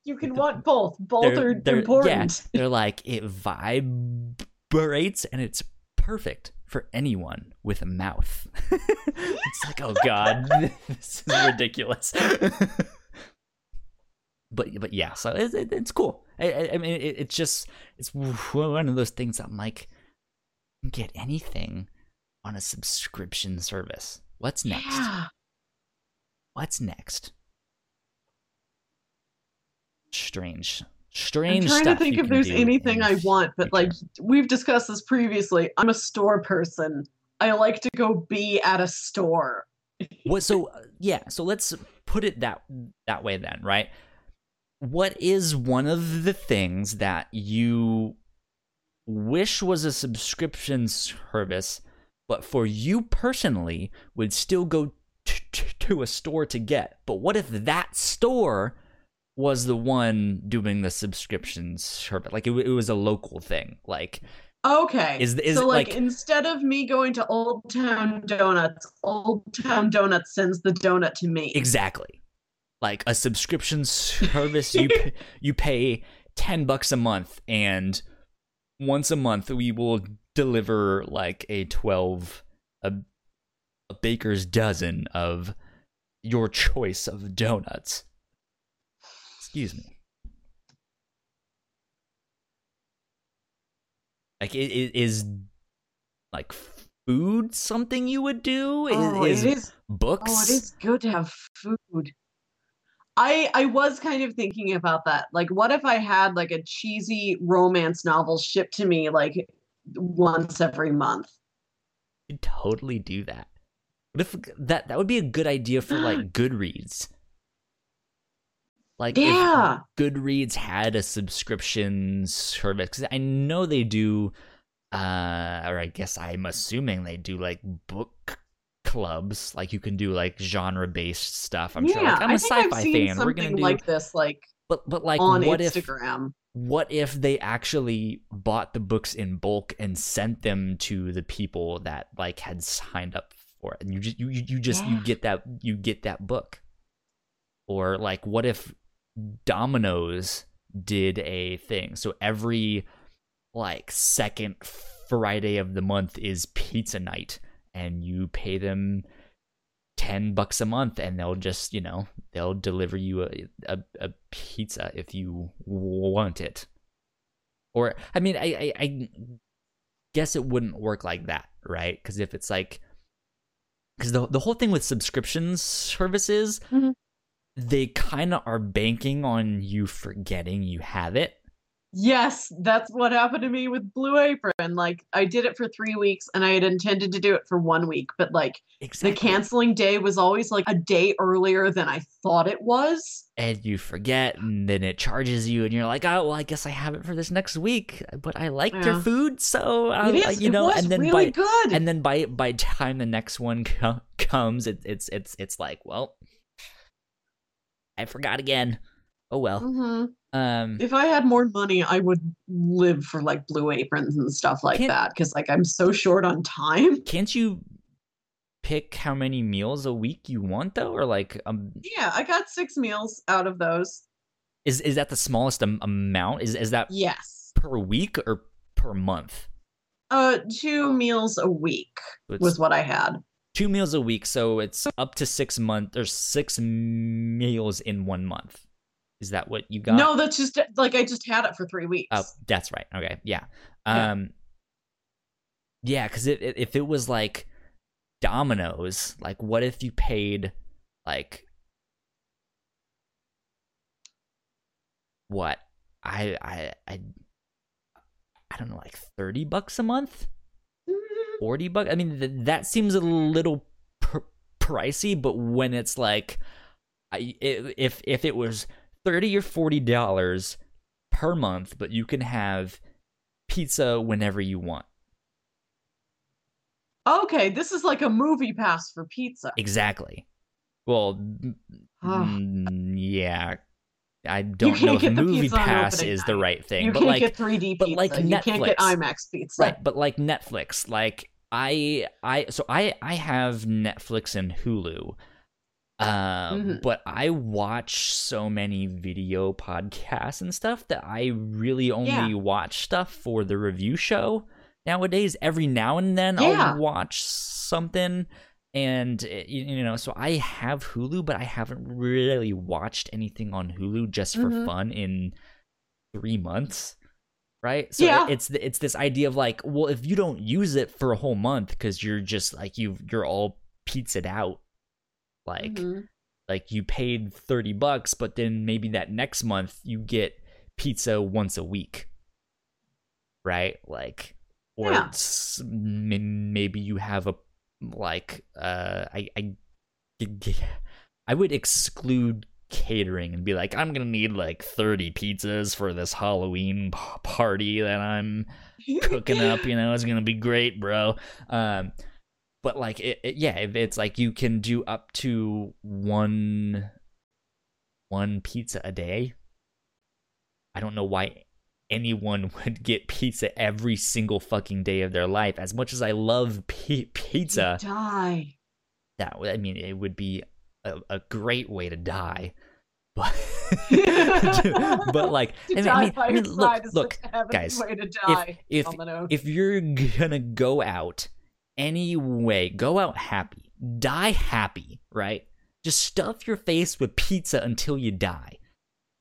You can want both. Both They're- are they're- important. Yeah, they're like it vibrates and it's perfect for anyone with a mouth. it's like, oh god, this is ridiculous. but but yeah, so it, it, it's cool. I, I, I mean, it, it's just it's one of those things. I'm like, get anything on a subscription service. What's next? Yeah. What's next? Strange, I'm strange. trying to think if there's do anything I want, but like we've discussed this previously. I'm a store person. I like to go be at a store. what so yeah so let's put it that that way then right what is one of the things that you wish was a subscription service but for you personally would still go t- t- to a store to get but what if that store was the one doing the subscription service like it, it was a local thing like Okay. Is- is so like, like- instead of me going to Old Town Donuts, Old Town Donuts sends the donut to me. Exactly. Like a subscription service, you p- you pay ten bucks a month, and once a month we will deliver like a twelve a, a baker's dozen of your choice of donuts. Excuse me. Like is like food something you would do? Is, Oh, is it is. books? Oh, it is good to have food. I I was kind of thinking about that. Like, what if I had like a cheesy romance novel shipped to me like once every month? You could totally do that. What if that that would be a good idea for like Goodreads? Like Yeah. if Goodreads had a subscription service, 'cause I know they do, uh, or I guess I'm assuming they do like book clubs. Like you can do like genre based stuff. I'm yeah, sure. Like I'm a I think I've sci-fi seen fan. We're gonna do like this, like but but like on what if what if they actually bought the books in bulk and sent them to the people that like had signed up for it and you just you, you you just you get that you get that book or like what if domino's did a thing. So every like second friday of the month is pizza night and you pay them 10 bucks a month and they'll just you know they'll deliver you a, a, a pizza if you want it. Or i mean i i, I guess it wouldn't work like that right? Because if it's like because the, the whole thing with subscription services Mhm. They kind of are banking on you forgetting you have it Yes, that's what happened to me with Blue Apron. Like, I did it for three weeks, and I had intended to do it for one week, but like exactly the canceling day was always like a day earlier than I thought it was. and you forget and then it charges you and you're like oh well i guess i have it for this next week but i liked your food so uh, I, I- you know and then really by good. and then by by time the next one co- comes it, it's it's it's like well i forgot again oh well Mhm. um If I had more money, I would live for like Blue Aprons and stuff like that. Because like I'm so short on time. can't you pick how many meals a week you want though or like um Yeah, I got six meals out of those. is is that the smallest am- amount is is that Yes. per week or per month Uh, two meals a week So it's was what I had. Two meals a week so it's up to six months or six meals in one month is that what you got No, that's just like I just had it for three weeks. Oh, that's right. Okay, yeah. Yeah. Um, yeah, because it, it, if it was like Domino's, like what if you paid like what? I I I I don't know, like thirty bucks a month, Mm, forty bucks. I mean, th- that seems a little pr- pricey, but when it's like, I if if it was thirty or forty dollars per month, but you can have pizza whenever you want. Okay, this is like a movie pass for pizza. Exactly. Well, mm, Ah. mm, yeah. I don't know if movie pass is the right thing, you but can't like get 3D but pizza. like you can't get IMAX pizza. right, but like Netflix, like I I so I I have Netflix and Hulu. Um, Mhm. but I watch so many video podcasts and stuff that I really only Yeah. watch stuff for the review show nowadays. Every now and then Yeah. I'll watch something and uh, you, know, so I have Hulu, but I haven't really watched anything on Hulu just for Mhm. fun in three months. Right, so Yeah. it's it's this idea of like, well, if you don't use it for a whole month because you're just like you you're all pizzaed out, like Mhm. like you paid 30 bucks but then maybe that next month you get pizza once a week right like or Yeah. maybe you have a like uh i i i would exclude catering and be like i'm gonna need like 30 pizzas for this halloween p- party that i'm cooking up you know it's gonna be great bro. Um but like it, it- yeah if it's like you can do up to one one pizza a day. I don't know why anyone would get pizza every single fucking day of their life. As much as i love pi- pizza You die. that i mean it would be a, a great way to die but but like To I mean, die I mean, by I mean look look guys, way to die. if on if you're gonna go out anyway, go out happy, die happy, right? Just stuff your face with pizza until you die,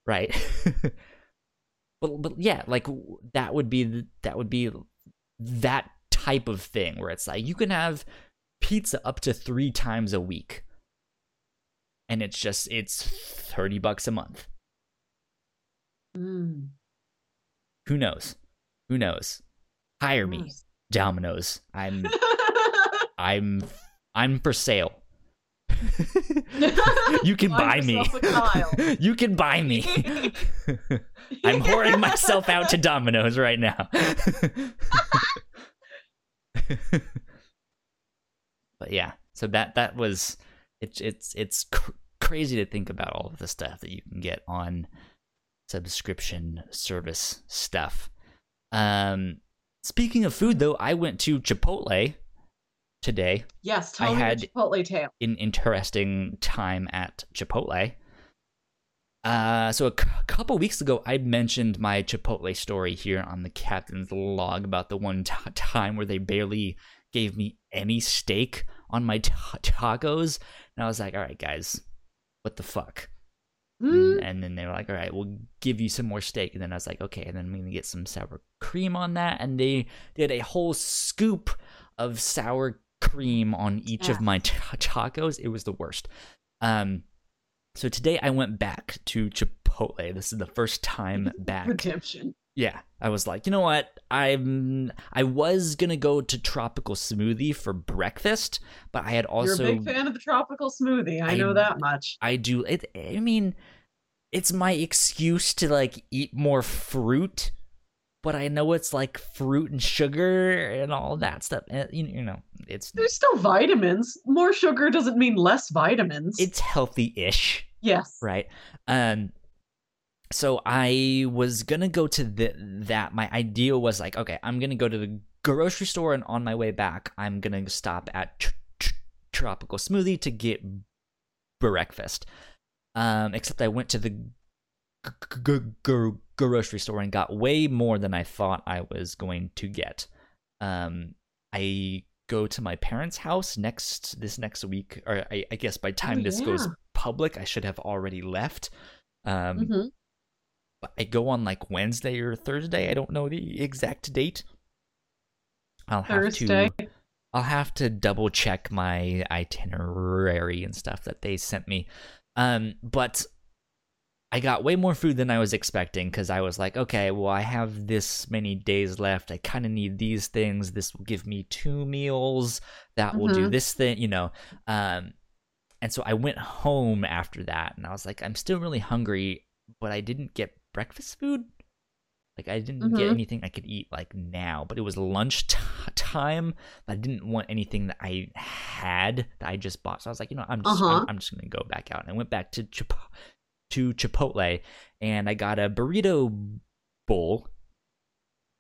right? but but yeah, like that would be that would be that type of thing where it's like you can have pizza up to three times a week, and it's just it's thirty bucks a month. Mm, Who knows? Who knows? Hire me, gross. Domino's. I'm I'm I'm for sale. you can buy me. yourself a Kyle. you can buy me. I'm whoring myself out to Domino's right now. but yeah, so that that was it's it's it's cr- crazy to think about all of the stuff that you can get on subscription service stuff. Um speaking of food though, I went to Chipotle today Yes, tell I had- Chipotle tale. an interesting time at Chipotle. Uh, so a c- couple weeks ago, I mentioned my Chipotle story here on the captain's log about the one t- time where they barely gave me any steak on my ta tacos, and I was like, "All right, guys, what the fuck?" Mm, And, and then they were like, "All right, we'll give you some more steak." And then I was like, "Okay," and then I'm gonna get some sour cream on that, and they did a whole scoop of sour cream on each of my ta- tacos. It was the worst. Um, so today I went back to Chipotle. This is the first time back. Redemption. Yeah, I was like, you know what? I'm I was gonna go to Tropical Smoothie for breakfast, but I had also You're a big fan of the tropical smoothie. I, I- know that much. I do it. I mean, it's my excuse to like eat more fruit, but I know it's like fruit and sugar and all that stuff. You, you know, it's There's still vitamins. More sugar doesn't mean less vitamins. it's healthy-ish, yes. right? Um, so I was gonna go to the, that. My idea was like, okay, I'm gonna go to the grocery store, and on my way back, I'm gonna stop at tr- tr- Tropical Smoothie to get breakfast. Um, except I went to the g- g- grocery store and got way more than I thought I was going to get. Um, I go to my parents' house next this next week, or I, I guess by time Oh, this goes public, I should have already left. Um, hmm but I go on like Wednesday or Thursday. I don't know the exact date. I'll have Thursday. to I'll have to double check my itinerary and stuff that they sent me. Um, but I got way more food than I was expecting because I was like, okay, well, I have this many days left. I kind of need these things. This will give me two meals. That will do Mhm. this thing, you know. Um, and so I went home after that, and I was like, I'm still really hungry, but I didn't get breakfast food. Like I didn't get Mhm. anything I could eat like now, but it was lunch t- time. I didn't want anything that I had that I just bought, so I was like, you know, I'm just Uh-huh. I'm, I'm just gonna go back out. And I went back to Chip- to Chipotle, and I got a burrito bowl.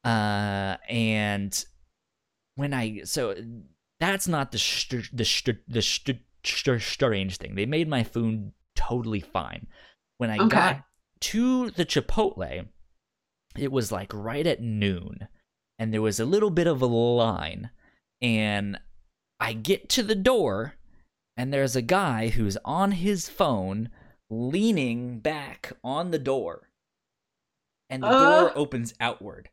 Uh, and when I so that's not the the the str- str- strange thing. They made my food totally fine. When I Okay. got to the Chipotle, it was like right at noon, and there was a little bit of a line. And I get to the door, and there's a guy who's on his phone leaning back on the door. And the Uh. door opens outward.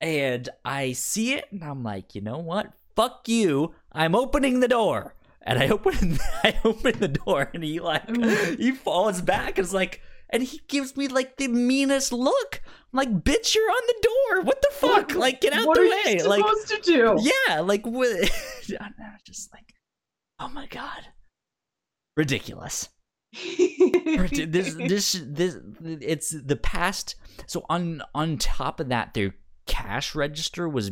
And I see it and I'm like, you know what? Fuck you. I'm opening the door. And I open I open the door and he like he falls back and is like and he gives me like the meanest look. I'm like, bitch, you're on the door. What the fuck? What- like, get out the way. Like, supposed to do? yeah, like what? Just like, oh my god, ridiculous. Rid- this, this, this, it's the past. So on on top of that, their cash register was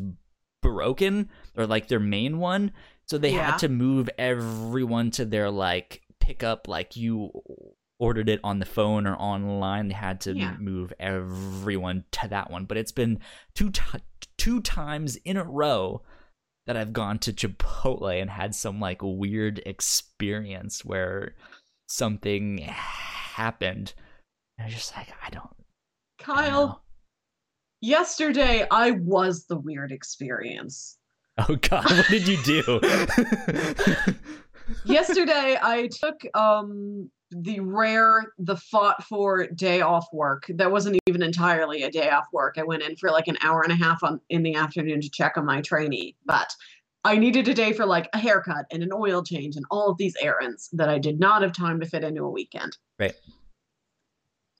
broken, or like their main one. So they Yeah. had to move everyone to their like pickup, like you ordered it on the phone or online. They had to Yeah. move everyone to that one. But it's been two ti two times in a row that I've gone to Chipotle and had some like weird experience where something happened. And I was just like, I don't, I don't Kyle, yesterday I was the weird experience. Oh God, what did you do? yesterday I took um the rare the fought for day off work. That wasn't even entirely a day off work. I went in for like an hour and a half on in the afternoon to check on my trainee, but I needed a day for like a haircut and an oil change and all of these errands that I did not have time to fit into a weekend. Right.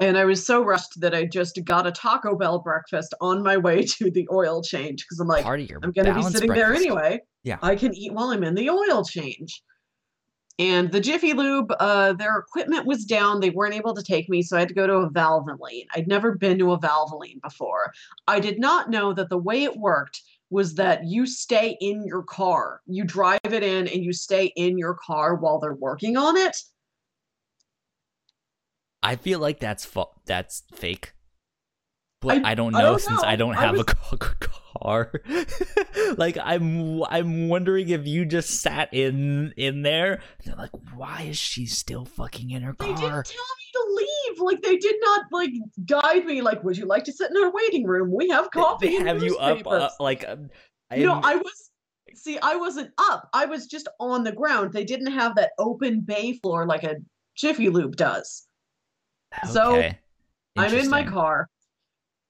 And I was so rushed that I just got a Taco Bell breakfast on my way to the oil change because I'm like, Part of your I'm going to be sitting there anyway. Yeah. I can eat while I'm in the oil change. And the Jiffy Lube, uh, their equipment was down. They weren't able to take me, so I had to go to a Valvoline. I'd never been to a Valvoline before. I did not know that the way it worked was that you stay in your car. You drive it in and you stay in your car while they're working on it. I feel like that's fa- that's fake. But I, I- don't I know don't since know. I don't have a was- ca- car. like I'm I'm wondering if you just sat in in there. They're like, why is she still fucking in her car? They didn't tell me to leave. Like they did not like guide me. Like, would you like to sit in our waiting room? We have coffee. They and have you up uh, like. Um, no, I was. See, I wasn't up. I was just on the ground. They didn't have that open bay floor like a Jiffy Lube does. So. I'm in my car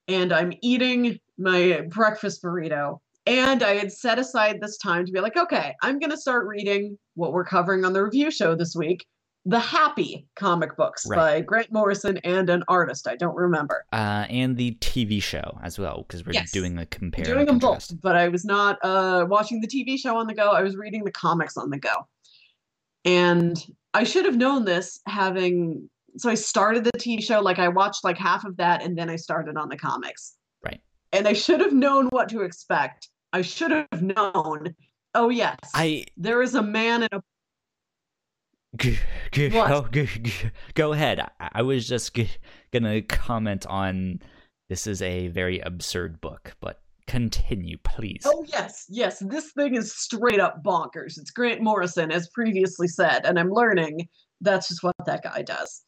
and I'm eating my breakfast burrito. And I had set aside this time to be like, okay, I'm going to start reading what we're covering on the review show this week The Happy comic books Right. by Grant Morrison and an artist. I don't remember. Uh, and the TV show as well because we're Yes. doing a compare. doing them both, but I was not uh, watching the TV show on the go. I was reading the comics on the go. And I should have known this having. So I started the TV show, like I watched like half of that, and then I started on the comics. Right. And I should have known what to expect. I should have known. Oh, yes. I there is a man in a. G- g- What? Oh, go, g- go ahead. I, I was just g- gonna comment on this is a very absurd book, but continue, please. Oh, yes. Yes. This thing is straight up bonkers. It's Grant Morrison, as previously said. And I'm learning that's just what that guy does.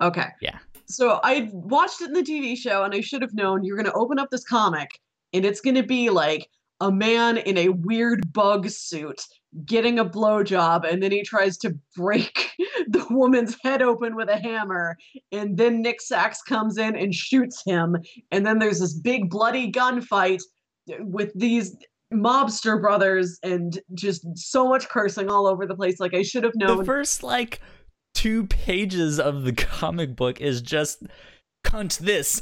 Okay. Yeah. So I watched it in the TV show, and I should have known you're going to open up this comic, and it's going to be like a man in a weird bug suit getting a blowjob, and then he tries to break the woman's head open with a hammer, and then Nick Sax comes in and shoots him, and then there's this big bloody gunfight with these mobster brothers and just so much cursing all over the place like i should have known the first like two pages of the comic book is just cunt this,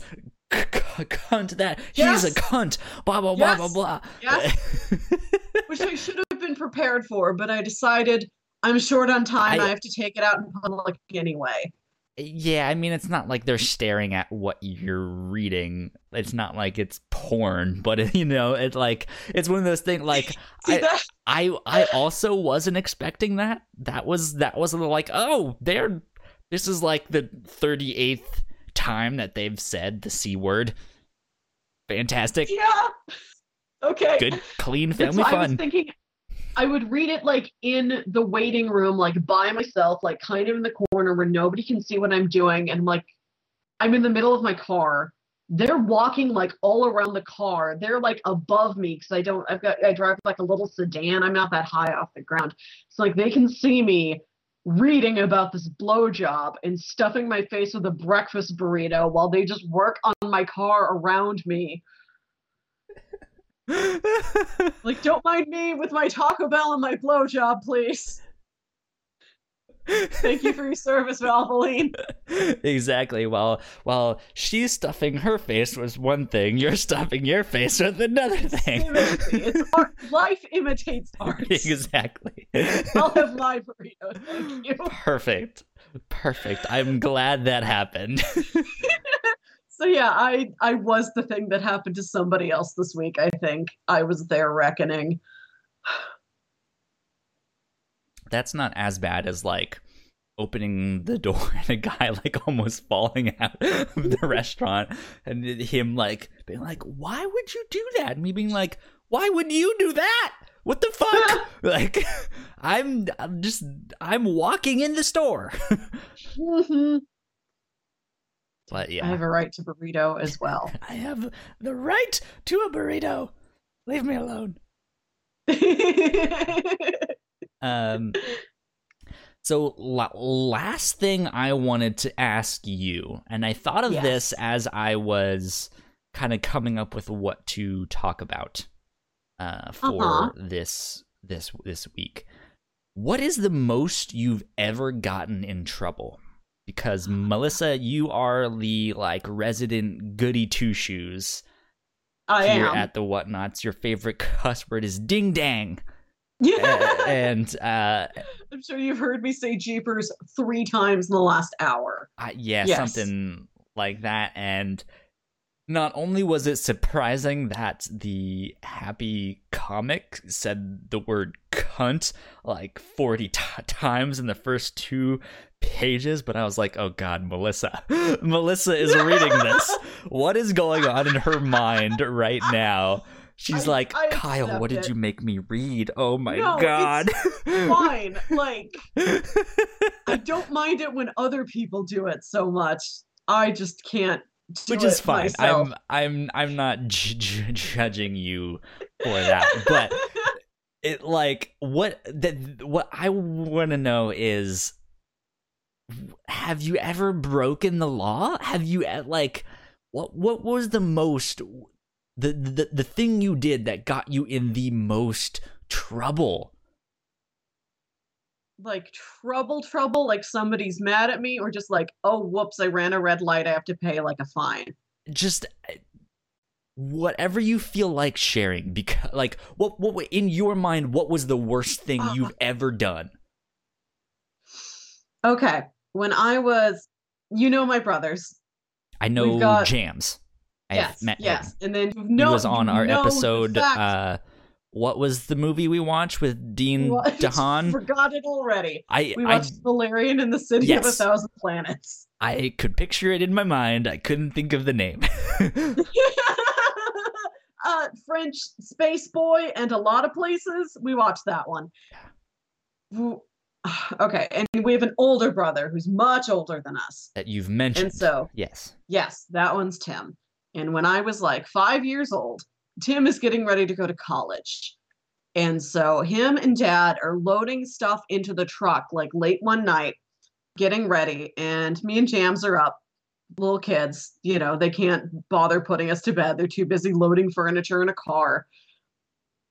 c- c- cunt that. He's a cunt. Blah blah blah blah blah. Yes. which I should have been prepared for, but I decided I'm short on time. I- I, have to take it out in public anyway. Yeah, I mean, it's not like they're staring at what you're reading. It's not like it's porn, but you know, it's like it's one of those things. Like I. I, I also wasn't expecting that. That was that was like, oh, they're this is like the thirty eighth time that they've said the c word. Fantastic, Yeah. Okay. good, clean family why I was fun. thinking I would read it like in the waiting room, like by myself, like kind of in the corner where nobody can see what I'm doing. And like I'm in the middle of my car they're walking like all around the car. They're like above me because I don't. I've got. I drive like a little sedan. I'm not that high off the ground, so like they can see me reading about this blowjob and stuffing my face with a breakfast burrito while they just work on my car around me. Like, don't mind me with my Taco Bell and my blowjob, please. Thank you for your service, Valvoline. exactly. While while she's stuffing her face with one thing, you're stuffing your face with another thing. It's art. Life imitates art. exactly. I'll have my burrito. Thank you. Perfect. Perfect. I'm glad that happened. So yeah, I I was the thing that happened to somebody else this week. I think I was their reckoning. That's not as bad as like opening the door and a guy like almost falling out of the restaurant and him like being like, "Why would you do that?" And me being like, "Why would you do that?" What the fuck? like, I'm, I'm just, I'm walking in the store. Mhm. But yeah, I have a right to burrito as well. I have the right to a burrito. Leave me alone. Um, so la- last thing I wanted to ask you, and I thought of Yes. this as I was kind of coming up with what to talk about uh, for Uh-huh. this this this week. What is the most you've ever gotten in trouble? Because Melissa, you are the like resident goody two shoes I here am. at the Whatnauts. Your favorite cuss word is ding dang, yeah. And uh, I'm sure you've heard me say Jeepers three times in the last hour. I, yeah, Yes. something like that. And not only was it surprising that the happy comic said the word cunt like 40 t- times in the first two pages, but I was like, oh god, Melissa. Melissa is reading this. What is going on in her mind right now? She's I- like, I Kyle, what did it. you make me read? Oh my No, god. Fine. Like, I don't mind it when other people do it so much. I just can't do which is fine. myself. I'm I'm I'm not j- j- judging you for that, but it like what that what I want to know is have you ever broken the law? Have you like what what was the most the the the thing you did that got you in the most trouble? like trouble trouble like somebody's mad at me or just like oh whoops i ran a red light i have to pay like a fine just uh, whatever you feel like sharing because like what what in your mind what was the worst thing Uh, you've ever done okay when i was you know my brothers. I know got- jams. I've yes met him. yes. And then you he was on our episode uh what was the movie we watched with Dane What? dehaan forgot it already. I we i watched valerian in the city of a thousand planets. I could picture it in my mind. I couldn't think of the name. Uh french space boy and a lot of places. We watched that one okay and we have an older brother who's much older than us that you've mentioned and so yes Yes, that one's Tim. And when I was like five years old, Tim is getting ready to go to college. And so him and dad are loading stuff into the truck like late one night, getting ready. And me and Jams are up, little kids, you know, they can't bother putting us to bed. They're too busy loading furniture in a car.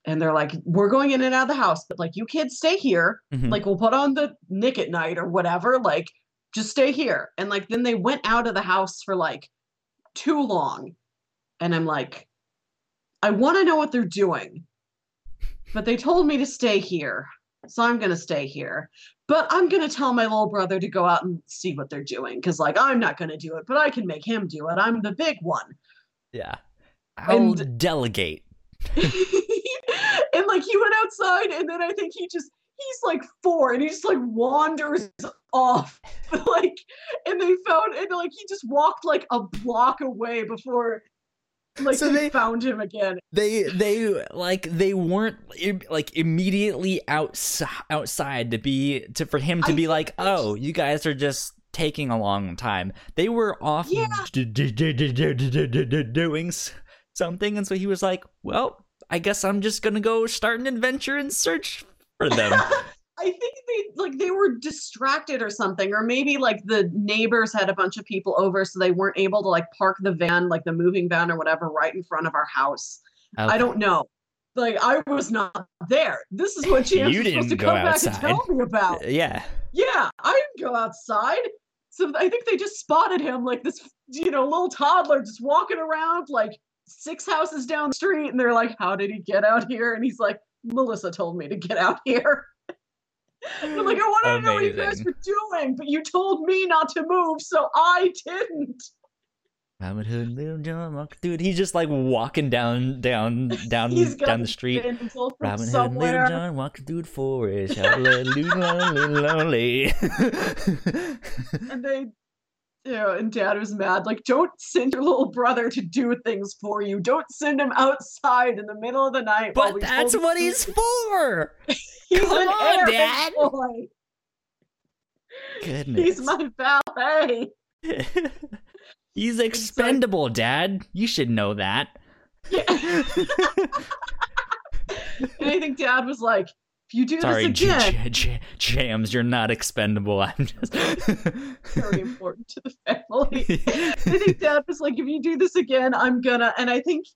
And they're like, we're going in and out of the house, but like, you kids stay here. Mhm. like we'll put on the nick at night or whatever like just stay here. And like then they went out of the house for like too long. And i'm like i want to know what they're doing but they told me to stay here so i'm going to stay here. But i'm going to tell my little brother to go out and see what they're doing because like i'm not going to do it but i can make him do it. I'm the big one. Yeah. I'll And- delegate and like he went outside and then I think he just he's like four and he just like wanders off like and they found and like he just walked like a block away before like So they, they- found him again. they they like they weren't like immediately outside outside to be to for him to I be like oh you guys are just taking a long time. They were off Yeah. d- something, and so he was like, "Well, I guess I'm just gonna go start an adventure and search for them." I think they like they were distracted or something, or maybe like the neighbors had a bunch of people over, so they weren't able to like park the van, like the moving van or whatever, right in front of our house. I don't know. Like I was not there. This is what James You was supposed to didn't go come back and tell me about. Yeah. Yeah, I didn't go outside. So I think they just spotted him like this, you know, little toddler just walking around like six houses down the street, and they're like, "How did he get out here?" And he's like, "Melissa told me to get out here." I'm like, I wanted to know what you guys were doing, but you told me not to move, so I didn't. Robin Hood, Little John, Walker- dude, he's just like walking down, down, down, down the street. Robin Hood. Little John, walking through the forest, lonely, lonely. and they you know, and dad was mad like don't send your little brother to do things for you don't send him outside in the middle of the night but that's what him he's for. he's come on, Dad. boy. Goodness. he's my valet he's expendable, Dad. You should know that. Yeah. and i think dad was like if you do Sorry, this again J- J- Jams, you're not expendable. I'm just. very important to the family I think dad was like, if you do this again, I'm gonna. And I think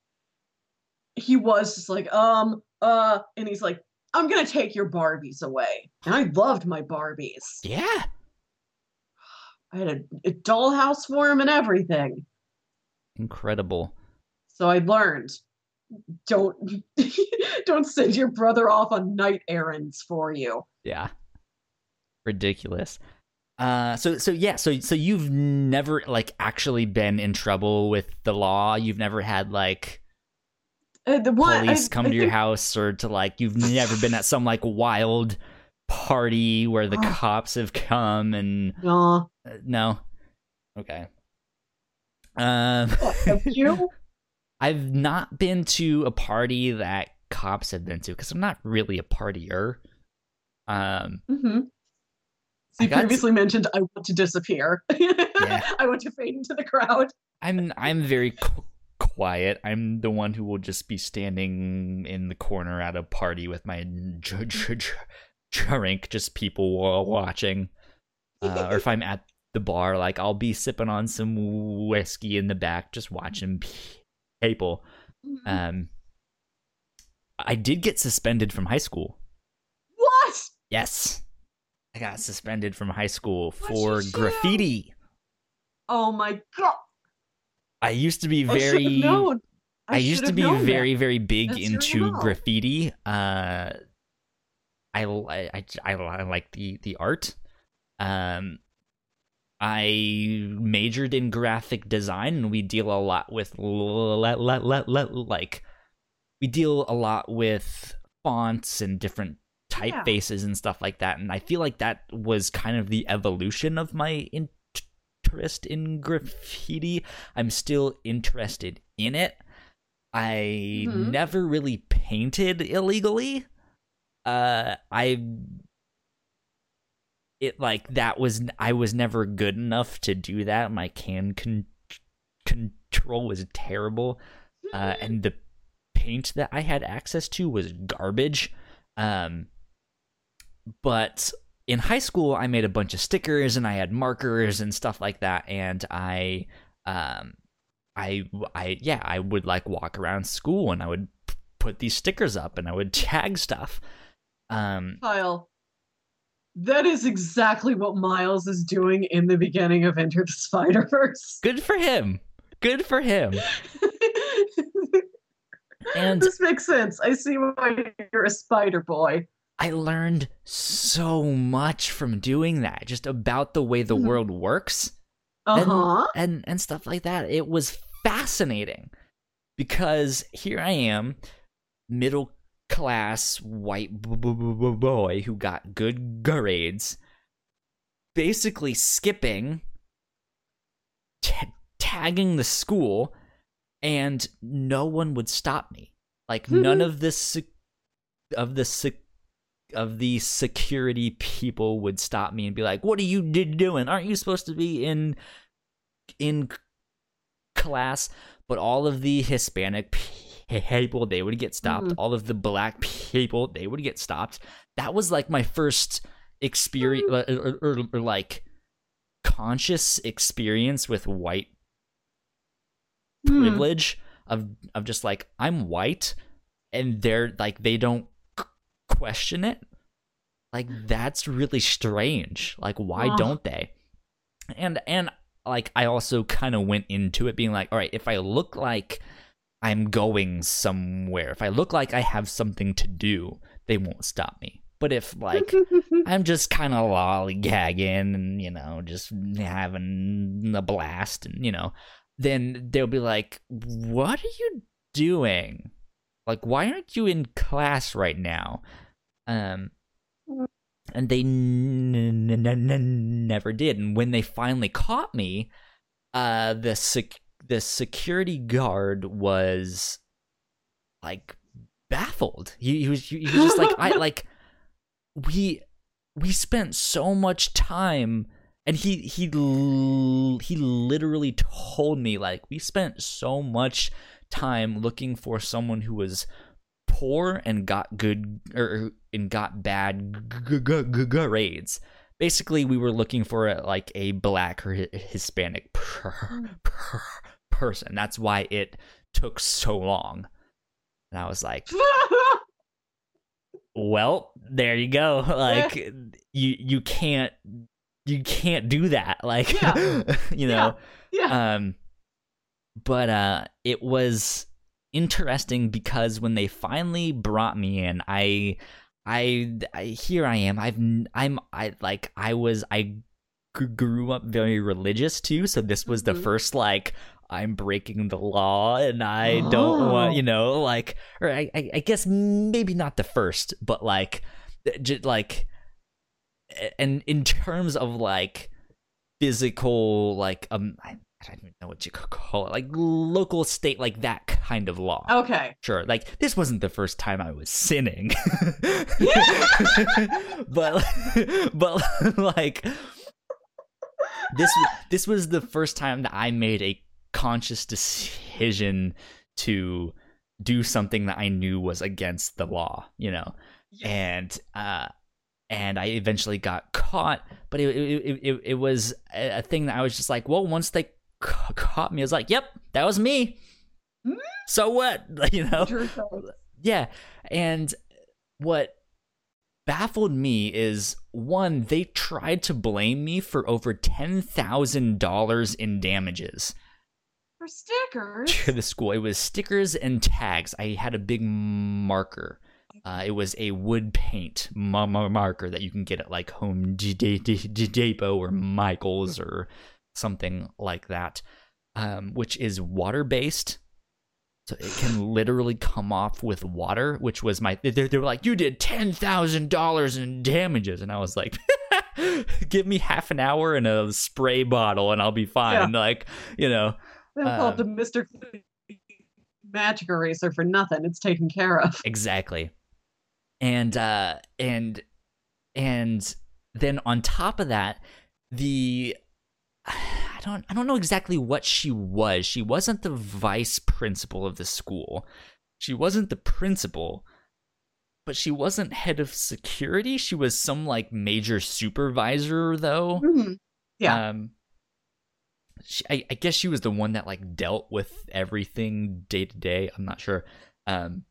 he was just like, um, uh, and he's like, I'm gonna take your Barbies away. And I loved my Barbies. yeah. I had a, a dollhouse for him and everything. Incredible. So I learned don't don't send your brother off on night errands for you. Yeah. Ridiculous. Uh so so yeah, so so you've never like actually been in trouble with the law. You've never had like Uh, the one police I- come I to your house or to like you've never been at some like wild party where the Ugh. cops have come and No, uh, no. Okay. Um have you? I've not been to a party that cops have been to because I'm not really a partier. Um, Mm-hmm. I You got s- previously mentioned I want to disappear. I want to fade into the crowd. I'm I'm very qu- quiet. I'm the one who will just be standing in the corner at a party with my j- j- j- drink, just people watching. Uh, or if I'm at the bar, like I'll be sipping on some whiskey in the back, just watching p- people. Mm-hmm. Um, I did get suspended from high school. what? Yes. I got suspended from high school for graffiti. Oh my god! I used to be very known. I, used to be known that. very very big That's into graffiti. Uh I, I, I, I like the the art. Um I majored in graphic design and we deal a lot with let let let let like we deal a lot with fonts and different Yeah. typefaces and stuff like that and I feel like that was kind of the evolution of my interest in graffiti. I'm still interested in it. I Mhm. never really painted illegally. Uh I it like that was I was never good enough to do that. My can con- control was terrible. Uh and the paint that I had access to was garbage. Um but in high school I made a bunch of stickers and I had markers and stuff like that and I um I I yeah, I would like walk around school and I would p- put these stickers up and I would tag stuff. Um Kyle, that is exactly what Miles is doing in the beginning of Into the Spider-Verse. good for him. Good for him. And this makes sense. I see why you're a spider boy. I learned so much from doing that, just about the way the Mhm. world works. Uh and, and and stuff like that. It was fascinating because here I am, middle class white b- b- b- boy who got good grades, basically skipping, ta tagging the school, and no one would stop me. Like mm-hmm. none of this sec- of the sec- of the security people would stop me and be like, "What are you d- doing? Aren't you supposed to be in in class?" But all of the Hispanic p- people, they would get stopped. Mhm. All of the black people, they would get stopped. That was like my first experience, mm-hmm. uh, or, or- er, or- er, or, er, like conscious experience with white Hmm. privilege of of just like I'm white and they're like they don't c- question it. Like that's really strange. Like why Ugh. don't they? And and like I also kind of went into it being like, all right, if I look like I'm going somewhere, if I look like I have something to do, they won't stop me. But if like I'm just kind of lollygagging and you know just having a blast and you know then they'll be like what are you doing? Like why aren't you in class right now? Um and they n- n- n- never did. And when they finally caught me uh the sec- the security guard was like baffled. He, he was he was just like i like we we spent so much time and he he he literally told me like we spent so much time looking for someone who was poor and got good or and got bad grades basically we were looking for a, like a black or hi- hispanic per, per, person. That's why it took so long. And i was like well there you go. Like you you can't you can't do that. Like Yeah. you know? Yeah. um but uh it was interesting because when they finally brought me in i i, I here i am. I've I'm i like i was i g- grew up very religious too. So this was the Mhm. first like i'm breaking the law and i don't want Oh. you know like or I, I i guess maybe not the first but like j- like and in terms of like physical like um I, I don't even know what you could call it like local state like that kind of law okay. sure like this wasn't the first time i was sinning but but like this this was the first time that i made a conscious decision to do something that i knew was against the law you know and uh and I eventually got caught. But it it it, it, was a thing that I was just like, well, once they ca- caught me, I was like, yep, that was me. Hmm? So what, you know? Yeah, and what baffled me is one, they tried to blame me for over ten thousand dollars in damages For stickers. to the school. It was stickers and tags. I had a big marker. Uh, it was a wood paint ma- ma- marker that you can get at like Home D- D- D- Depot or Michaels or something like that, um, which is water based. So it can literally come off with water, which was my. They, they were like, "You did ten thousand dollars in damages," and I was like, "Give me half an hour and a spray bottle, and I'll be fine." Like, you know, They'll call it the Um, Mr. Magic Eraser for nothing. It's taken care of. Exactly. And uh and and then on top of that, the I don't I don't know exactly what she was. She wasn't the vice principal of the school. She wasn't the principal, but she wasn't head of security. She was some like major supervisor though. Mhm. Yeah. Um, she, I, I guess she was the one that like dealt with everything day to day. I'm not sure. Um,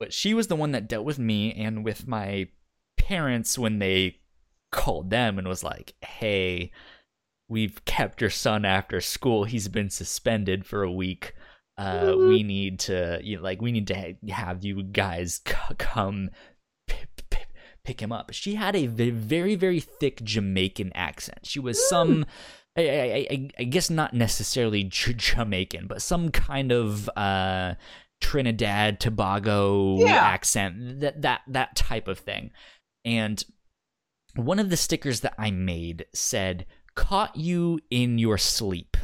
but she was the one that dealt with me and with my parents when they called them and was like, "Hey, we've kept your son after school. He's been suspended for a week. Uh, we need to, you know, like, we need to ha- have you guys c- come p- p- pick him up." She had a very, very thick Jamaican accent. She was some. I, I, I, I guess not necessarily J- Jamaican, but some kind of uh, Trinidad Tobago Yeah. accent, that that that type of thing. And one of the stickers that I made said, "Caught you in your sleep."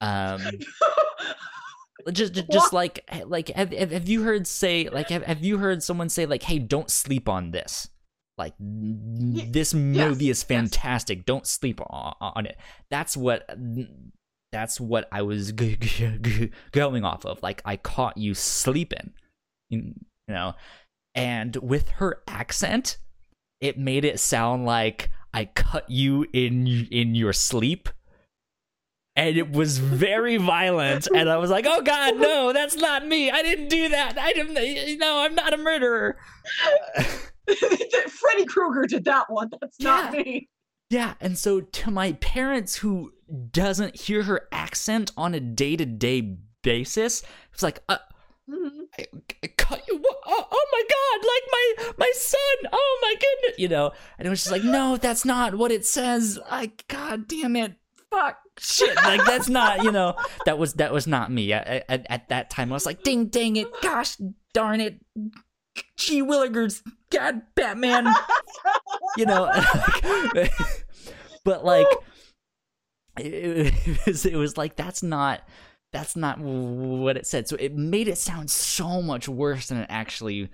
Um, just just, just like like have, have have you heard say like have, have you heard someone say like hey don't sleep on this like this movie is yes. fantastic. Don't sleep on, on it. That's what that's what i was g- g- g- going off of. Like i caught you sleeping you you know? And with her accent it made it sound like i cut you in in your sleep. And it was very violent. And i was like oh god no that's not me. I didn't do that. I didn't no i'm not a murderer Freddy Krueger did that one. That's not Yeah. me. yeah and so to my parents who doesn't hear her accent on a day-to-day basis it's like uh, Mhm. I, I cut you? Oh, oh my god like my my son oh my goodness you know and it was just like no that's not what it says like god damn it fuck shit like that's not you know that was that was not me I, I, at, at that time i was like ding dang it gosh darn it gee Williger's god batman. You know but like it, it was it was like that's not that's not what it said. So it made it sound so much worse than it actually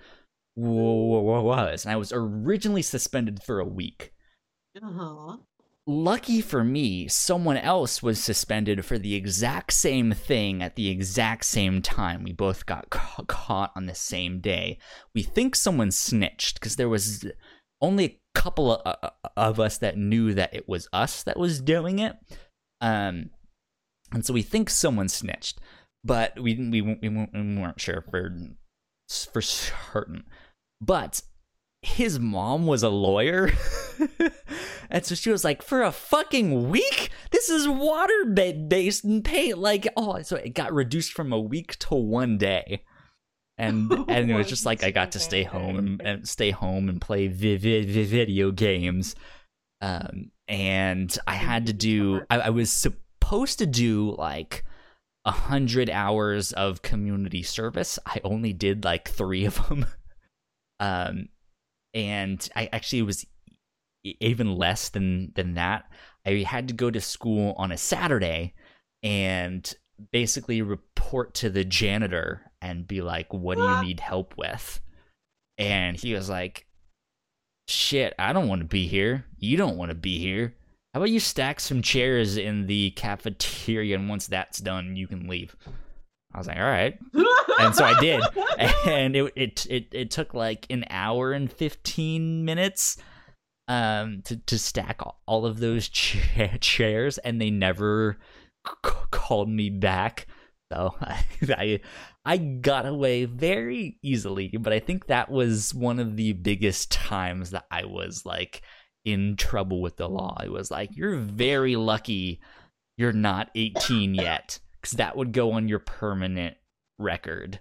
was. And i was originally suspended for a week. Uh-huh. Lucky for me someone else was suspended for the exact same thing at the exact same time. We both got ca- caught on the same day. We think someone snitched because there was only a couple of, uh, of us that knew that it was us that was doing it. Um and so we think someone snitched but we we, we, we weren't sure for for certain. But his mom was a lawyer? And so she was like for a fucking week? This is water based and pay like oh so it got reduced from a week to one day. And Oh and it was just like i got to stay home and, and stay home and play vi- vi- vi- video games. Um and i had to do I, I was supposed to do like a hundred hours of community service. I only did like three of them um and i actually was even less than than that. I had to go to school on a saturday and basically report to the janitor and be like what do you need help with? And he was like shit i don't want to be here. You don't want to be here. How about you stack some chairs in the cafeteria and once that's done you can leave i was like all right and so I did, and it it it, it took like an hour and fifteen minutes um to to stack all- all of those cha- chairs, and they never c- called me back. So I, I I got away very easily, but I think that was one of the biggest times that I was like in trouble with the law. It was like, "You're very lucky you're not 18 yet." Because that would go on your permanent record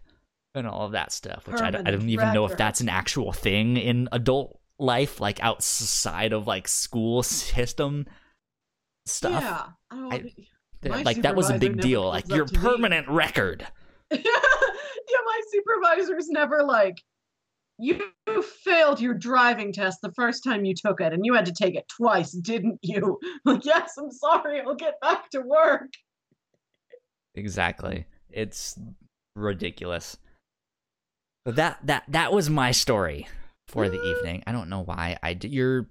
and all of that stuff, which I, don't- I don't even know if that's an actual thing in adult life, like outside of like school system stuff. Yeah. I don't, I- like that was a big deal. Like your to me. permanent record. yeah, my supervisor's never like, you failed your driving test the first time you took it, and you had to take it twice, didn't you? Like, yes, I'm sorry, I'll get back to work. Exactly. It's ridiculous. But that that that was my story for the evening. I don't know why I did. Your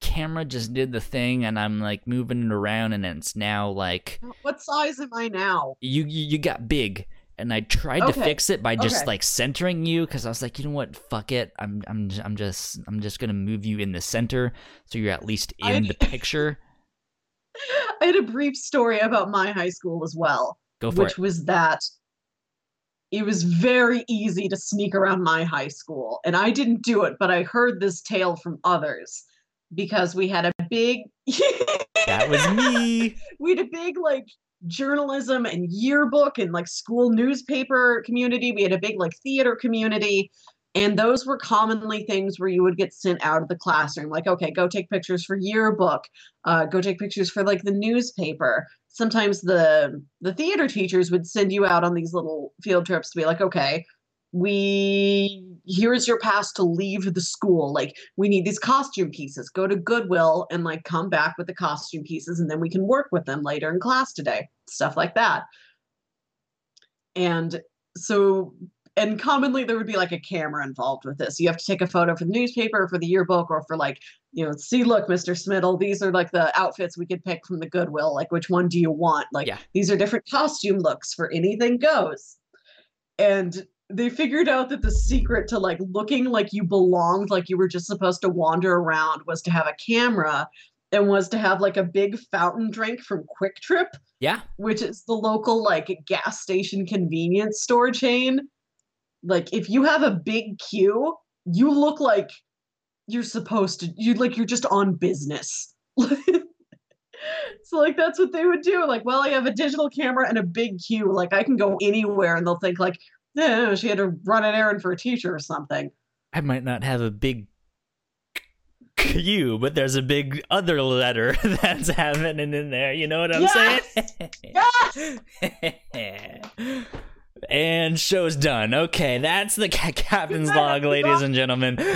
camera just did the thing, and I'm like moving it around, and it's now like What size am I now? you you, you got big. And I tried to fix it by just Okay. like centering you because I was like, you know what, fuck it. I'm I'm I'm just I'm just gonna move you in the center so you're at least in the picture. I had a brief story about my high school as well, Go for which it. was that it was very easy to sneak around my high school. And I didn't do it, but I heard this tale from others because we had a big That was me. we had a big like journalism and yearbook and like school newspaper community. We had a big like theater community. And those were commonly things where you would get sent out of the classroom. Like, okay, go take pictures for yearbook, uh, go take pictures for like the newspaper. Sometimes the the theater teachers would send you out on these little field trips to be like, okay, we here's your pass to leave the school. Like, we need these costume pieces. Go to Goodwill and like come back with the costume pieces, and then we can work with them later in class today. Stuff like that. and so and commonly there would be like a camera involved with this. You have to take a photo for the newspaper, for the yearbook, or for like, you know, see, look, Mr. Smittle, these are like the outfits we could pick from the Goodwill. Like, which one do you want? Like, Yeah. these are different costume looks for anything goes. And they figured out that the secret to like looking like you belonged, like you were just supposed to wander around, was to have a camera and was to have like a big fountain drink from QuikTrip Yeah. which is the local like gas station convenience store chain. Like if you have a big Q, you look like you're supposed to you like you're just on business. so like that's what they would do. Like, well, I have a digital camera and a big Q. Like I can go anywhere and they'll think like, no, she had to run an errand for a teacher or something. I might not have a big Q, but there's a big other letter that's happening in there. You know what I'm saying? Yes! and show's done. Okay, that's the ca- captain's log, ladies and gentlemen.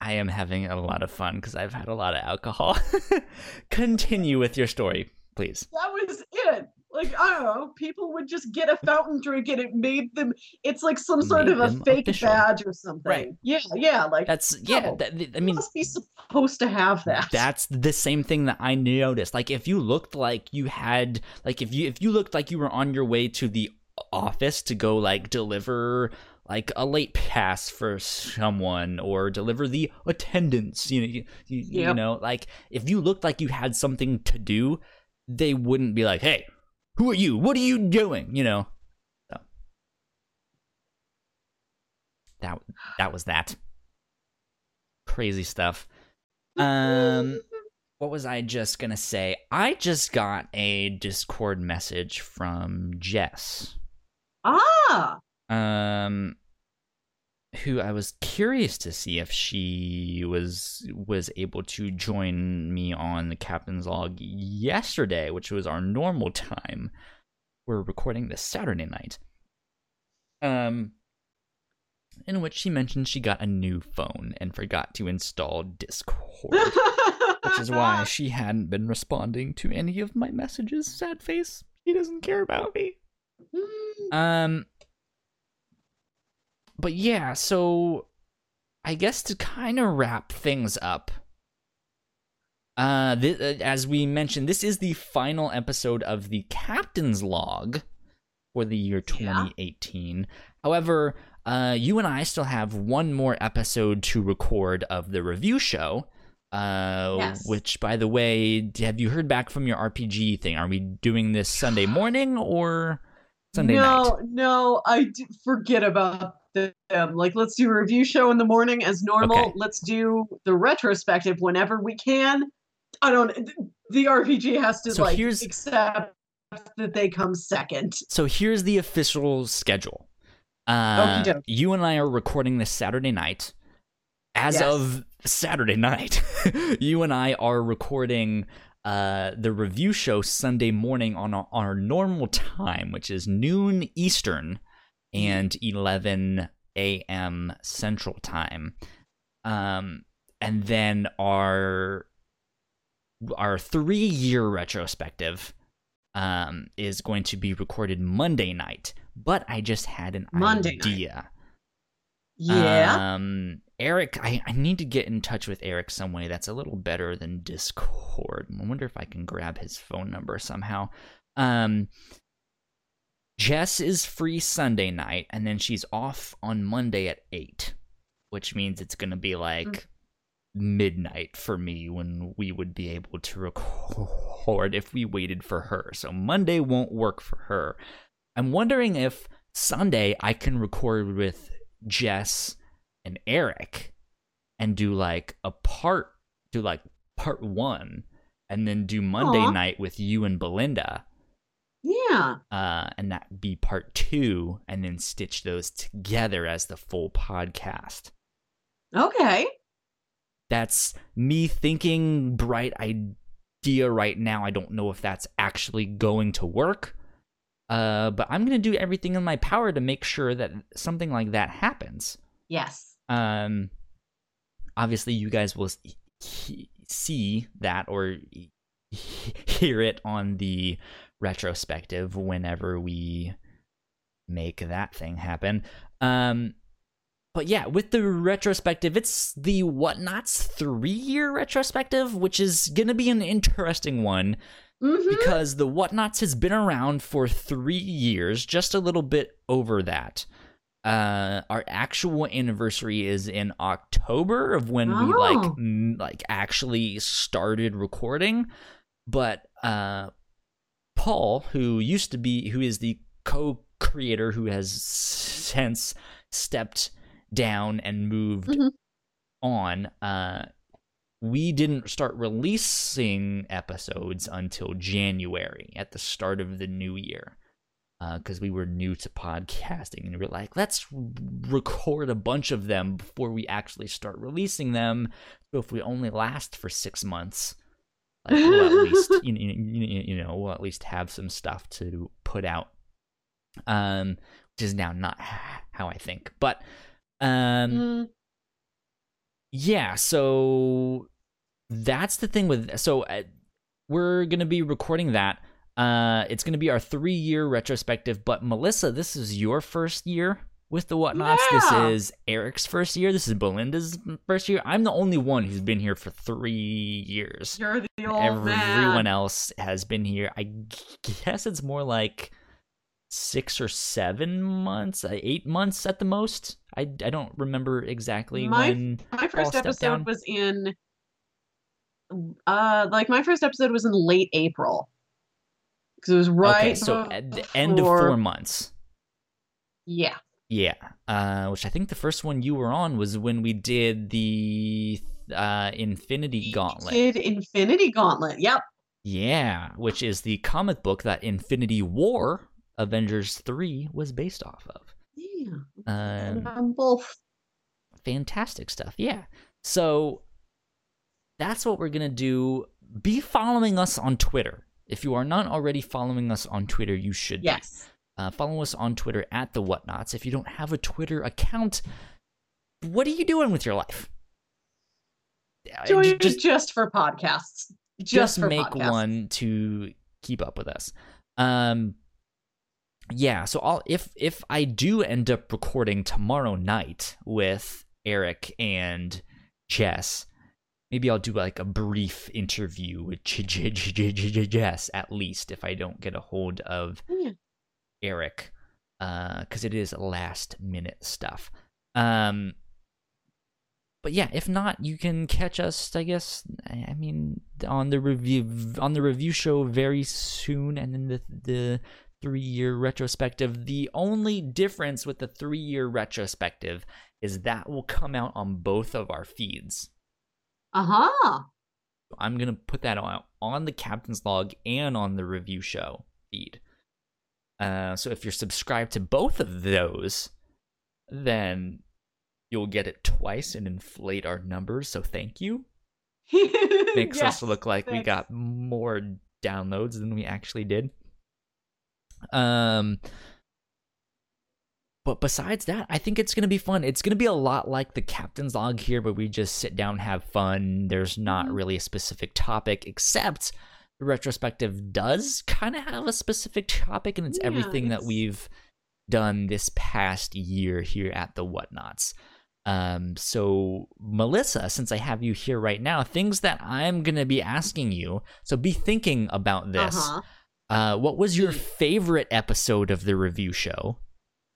I am having a lot of fun because I've had a lot of alcohol. Continue with your story, please. that was it. Like I don't know, people would just get a fountain drink and it made them. It's like some sort of a fake official. badge or something. Right. Yeah, yeah. Like That's yeah. No. That, I mean, must be supposed to have that. That's the same thing that I noticed. Like if you looked like you had like if you if you looked like you were on your way to the office to go like deliver like a late pass for someone or deliver the attendance, you know, you, you, you know, like if you looked like you had something to do, they wouldn't be like, "Hey, who are you? What are you doing?" you know. So that that was that. Crazy stuff. Um what was I just gonna say? I just got a Discord message from Jess, ah, um, who I was curious to see if she was was able to join me on the captain's log yesterday, which was our normal time. We're recording this Saturday night. Um, in which she mentioned she got a new phone and forgot to install Discord which is why she hadn't been responding to any of my messages. Sad face. She doesn't care about me. Um but yeah, so I guess to kind of wrap things up. Uh, th- uh, as we mentioned, this is the final episode of the Captain's Log for the year Yeah. 2018. However, uh, you and I still have one more episode to record of the review show. Uh, Yes. which, by the way, have you heard back from your RPG thing? Are we doing this Sunday morning or Sunday no, night? No, no, I d- forget about them. Like, let's do a review show in the morning as normal. Okay. Let's do the retrospective whenever we can. I don't. The RPG has to So like here's- accept that they come second. So here's the official schedule. Uh, Okey-doke. you and I are recording this Saturday night. As Yes. of Saturday night, you and I are recording uh, the review show Sunday morning on our, our normal time, which is noon Eastern and 11 a.m. Central Time. Um, and then our our three year retrospective um, is going to be recorded Monday night. But I just had an Monday night. idea. Yeah. Um, Eric, I, I need to get in touch with Eric some way that's a little better than Discord. I wonder if I can grab his phone number somehow. Um, Jess is free Sunday night, and then she's off on Monday at 8, which means it's going to be like midnight for me when we would be able to record if we waited for her. So Monday won't work for her. I'm wondering if Sunday I can record with Jess and Eric and do like a part, do like part one, and then do Monday Aw. night with you and Belinda, yeah. uh, and that be part two, and then stitch those together as the full podcast. Okay. That's me thinking bright idea right now. I don't know if that's actually going to work. Uh, but I'm gonna do everything in my power to make sure that something like that happens. Yes. Um, obviously, you guys will he- see that or he- hear it on the retrospective whenever we make that thing happen. Um, but yeah, with the retrospective, it's the Whatnauts three year retrospective, which is going to be an interesting one Mhm. because the Whatnauts has been around for three years, just a little bit over that. Uh, our actual anniversary is in October of when we like Oh. m- like actually started recording, but uh, Paul, who used to be, who is the co-creator, who has since stepped down and moved Mhm. on, uh, we didn't start releasing episodes until January at the start of the new year because we were new to podcasting and we were like, let's record a bunch of them before we actually start releasing them. So if we only last for six months, like we'll at least you, you, you know we'll at least have some stuff to put out. Um, which is now not how I think, but um Mm, yeah so that's the thing with so uh, we're gonna be recording that. Uh it's gonna be our three year retrospective but melissa this is your first year with the Whatnauts Yeah. this is eric's first year this is belinda's first year i'm the only one who's been here for three years You're the old everyone man. else has been here i guess it's more like six or seven months uh, eight months at the most i, I don't remember exactly My when My first episode down. was in uh like my first episode was in late April. Cuz it was right okay so at the end of four months Yeah. Yeah uh which i think the first one you were on was when we did the uh infinity We gauntlet Did Infinity Gauntlet. Yep. yeah which is the comic book that infinity war avengers 3 was based off of Yeah. um both. fantastic stuff yeah so that's what we're gonna do be following us on twitter if you are not already following us on twitter you should be. Uh, follow us on Twitter at the Whatnauts. If you don't have a Twitter account, what are you doing with your life? Just just for podcasts. Just, just for make podcasts. one to keep up with us. Um, yeah. So I'll if if I do end up recording tomorrow night with Eric and Jess, maybe I'll do like a brief interview with Jess at least if I don't get a hold of Yeah. Eric, because it is last minute stuff. Um, but yeah, if not, you can catch us. I guess I mean on the review on the review show very soon, and then the the three year retrospective. The only difference with the three year retrospective is that will come out on both of our feeds. Uh-huh. I'm gonna put that on on the captain's log and on the review show feed. Uh, so if you're subscribed to both of those, then you'll get it twice and inflate our numbers. So thank you. Makes Yes, us look like we got more downloads than we actually did. Um, but besides that, I think it's gonna be fun. It's gonna be a lot like the captain's log here, where we just sit down, have fun. There's not Mhm. really a specific topic, except retrospective does kind of have a specific topic, and it's Yeah, everything that we've done this past year here at the Whatnauts. Um, so Melissa, since I have you here right now, things that I'm gonna be asking you. So be thinking about this. Uh-huh. Uh, what was your Mm. favorite episode of the review show?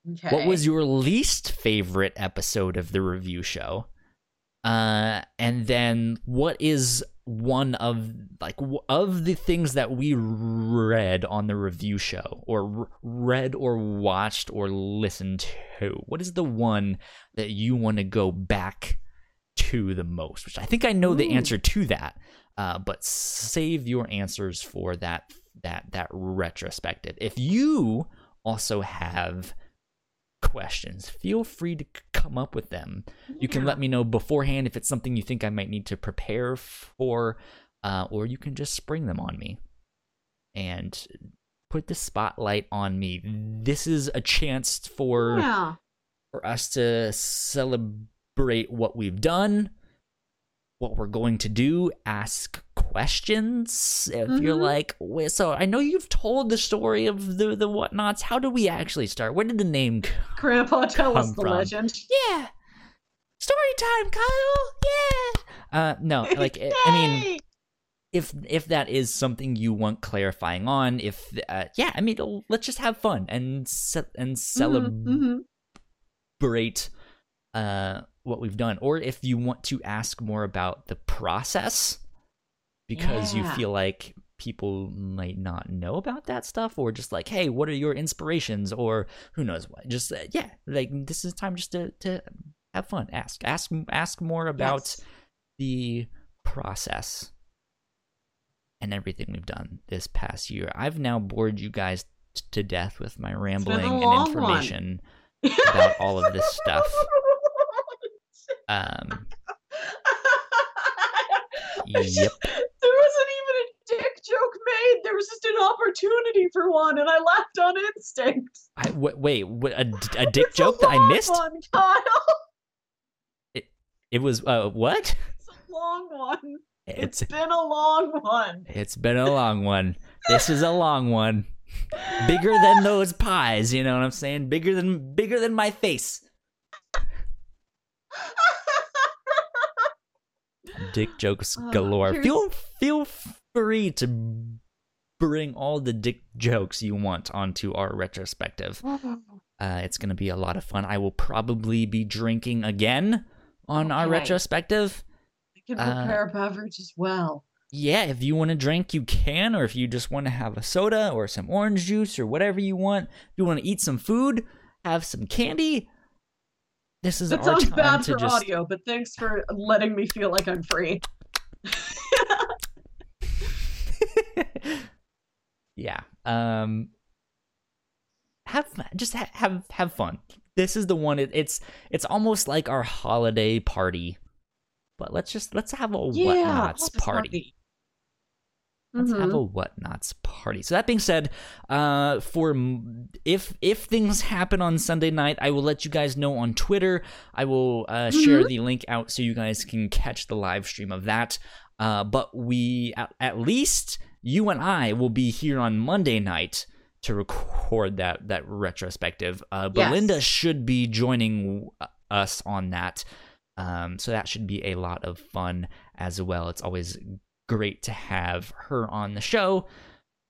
Okay. What was your least favorite episode of the review show? Uh, and then what is one of like of the things that we read on the review show or r- read or watched or listened to? What is the one that you want to go back to the most? Which I think I know the answer to that. Uh, but save your answers for that that that retrospective. If you also have questions, feel free to come up with them. You can let me know beforehand if it's something you think I might need to prepare for, uh, or you can just spring them on me and put the spotlight on me. This is a chance for Yeah. for us to celebrate what we've done, what we're going to do, ask questions, if you're Mhm. like, "Wait, so I know you've told the story of the the Whatnauts. How do we actually start? Where did the name? Grandpa, tell us the from. legend. Yeah, story time, Kyle. Yeah. Uh, no, like I mean, if if that is something you want clarifying on, if uh, yeah, I mean, let's just have fun and ce- and Mhm, celebrate mhm. uh what we've done, or if you want to ask more about the process because you feel like people might not know about that stuff or just like hey what are your inspirations or who knows what just uh, yeah like this is time just to to have fun ask ask ask more about Yes. the process and everything we've done this past year. I've now bored you guys t- to death with my rambling and information about all of this stuff. Um, yep. There wasn't even a dick joke made. There was just an opportunity for one, and I laughed on instinct. I, w- wait, what, a, a dick It's joke that I long missed? One, Kyle. It it was uh, what? It's a long one. It's it's been a long one. it's been a long one. This is a long one. Bigger than those pies, you know what I'm saying? Bigger than bigger than my face. dick jokes Uh, galore. Feel feel free to bring all the dick jokes you want onto our retrospective. Uh, it's gonna be a lot of fun. I will probably be drinking again on our retrospective. I can Uh, prepare a beverage as well. Yeah, if you want to drink, you can, or if you just want to have a soda or some orange juice or whatever you want. If you want to eat some food, have some candy. This is That sounds bad to for just audio, but thanks for letting me feel like I'm free. yeah. Um have just ha- have have fun. This is the one it, it's it's almost like our holiday party. But let's just let's have a yeah, Whatnauts office party. Let's have Mhm. a Whatnauts party. So that being said, uh, for m- if if things happen on Sunday night, I will let you guys know on Twitter. I will uh, share Mm-hmm. the link out so you guys can catch the live stream of that. Uh, but we at, at least you and I will be here on Monday night to record that that retrospective. Uh, Yes. Belinda should be joining us on that. Um, so that should be a lot of fun as well. It's always great to have her on the show.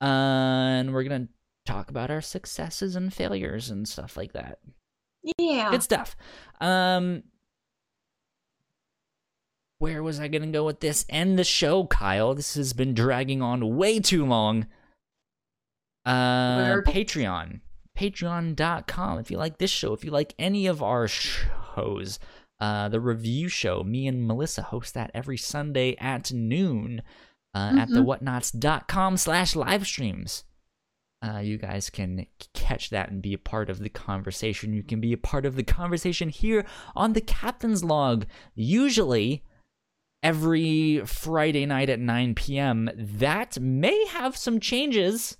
Uh, and we're going to talk about our successes and failures and stuff like that. Yeah. Good stuff. Um, where was I going to go with this? End the show, Kyle. This has been dragging on way too long. Uh, Where? Patreon. Patreon.com. If you like this show, if you like any of our shows, uh, the review show, me and Melissa host that every Sunday at noon uh, at the Mhm. Whatnauts.com slash live streams. Uh, you guys can catch that and be a part of the conversation. You can be a part of the conversation here on the Captain's Log, usually every Friday night at 9 p.m. That may have some changes.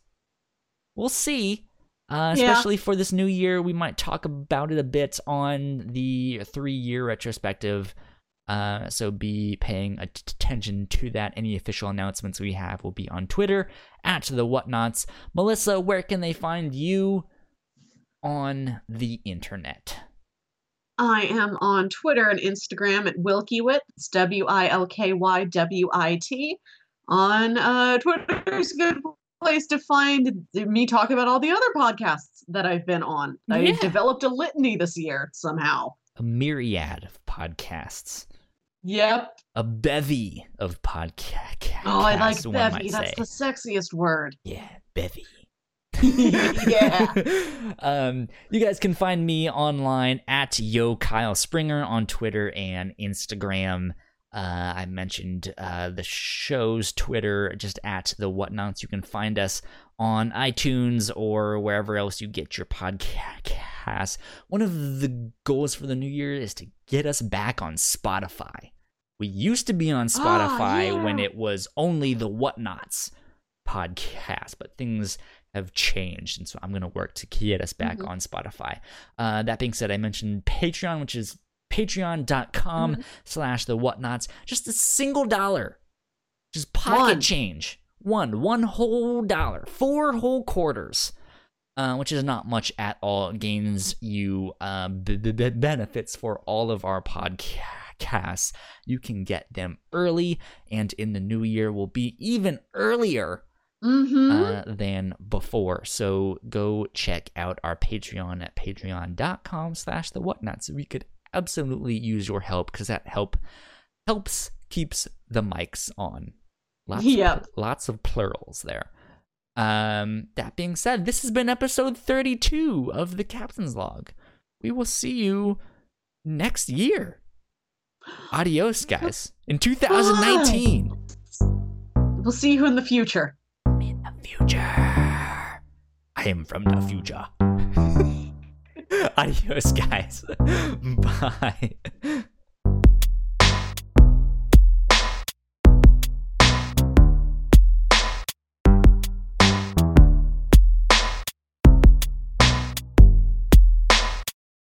We'll see. Uh, Yeah. especially for this new year, we might talk about it a bit on the three year retrospective. Uh, so be paying attention to that. Any official announcements we have will be on Twitter at the Whatnauts. Melissa, where can they find you on the internet? I am on Twitter and Instagram at Wilkywit. It's W I L K Y W I T. On uh, Twitter is a good place to find me talk about all the other podcasts that I've been on. Yeah. I've developed a litany this year somehow. A myriad of podcasts, Yep. a bevy of podcasts. Oh, I like bevy. That's the sexiest word. Yeah, bevy. Yeah. um, you guys can find me online at Yo Kyle Springer on Twitter and Instagram. Uh, I mentioned uh, the show's Twitter, just at the Whatnauts. You can find us on iTunes or wherever else you get your podcast. One of the goals for the new year is to get us back on Spotify. We used to be on Spotify yeah. when it was only the Whatnauts podcast, but things have changed, and so I'm gonna work to get us back Mhm. on Spotify. Uh, that being said, I mentioned Patreon, which is patreon.com Mhm. slash the Whatnauts. Just a single dollar. Just pocket One. change. One, one whole dollar, four whole quarters, uh, which is not much at all. It gains you uh, b- b- benefits for all of our podcasts. You can get them early, and in the new year will be even earlier Mm-hmm. uh, than before. So go check out our Patreon at patreon.com slash the Whatnauts. We could absolutely use your help because that help helps keeps the mics on. Lots Yep. of, lots of plurals there. Um, that being said, this has been episode 32 of the Captain's Log. We will see you next year. Adios, guys. In 2019. We'll see you in the future. Future. I am from the future. Adios, guys. Bye.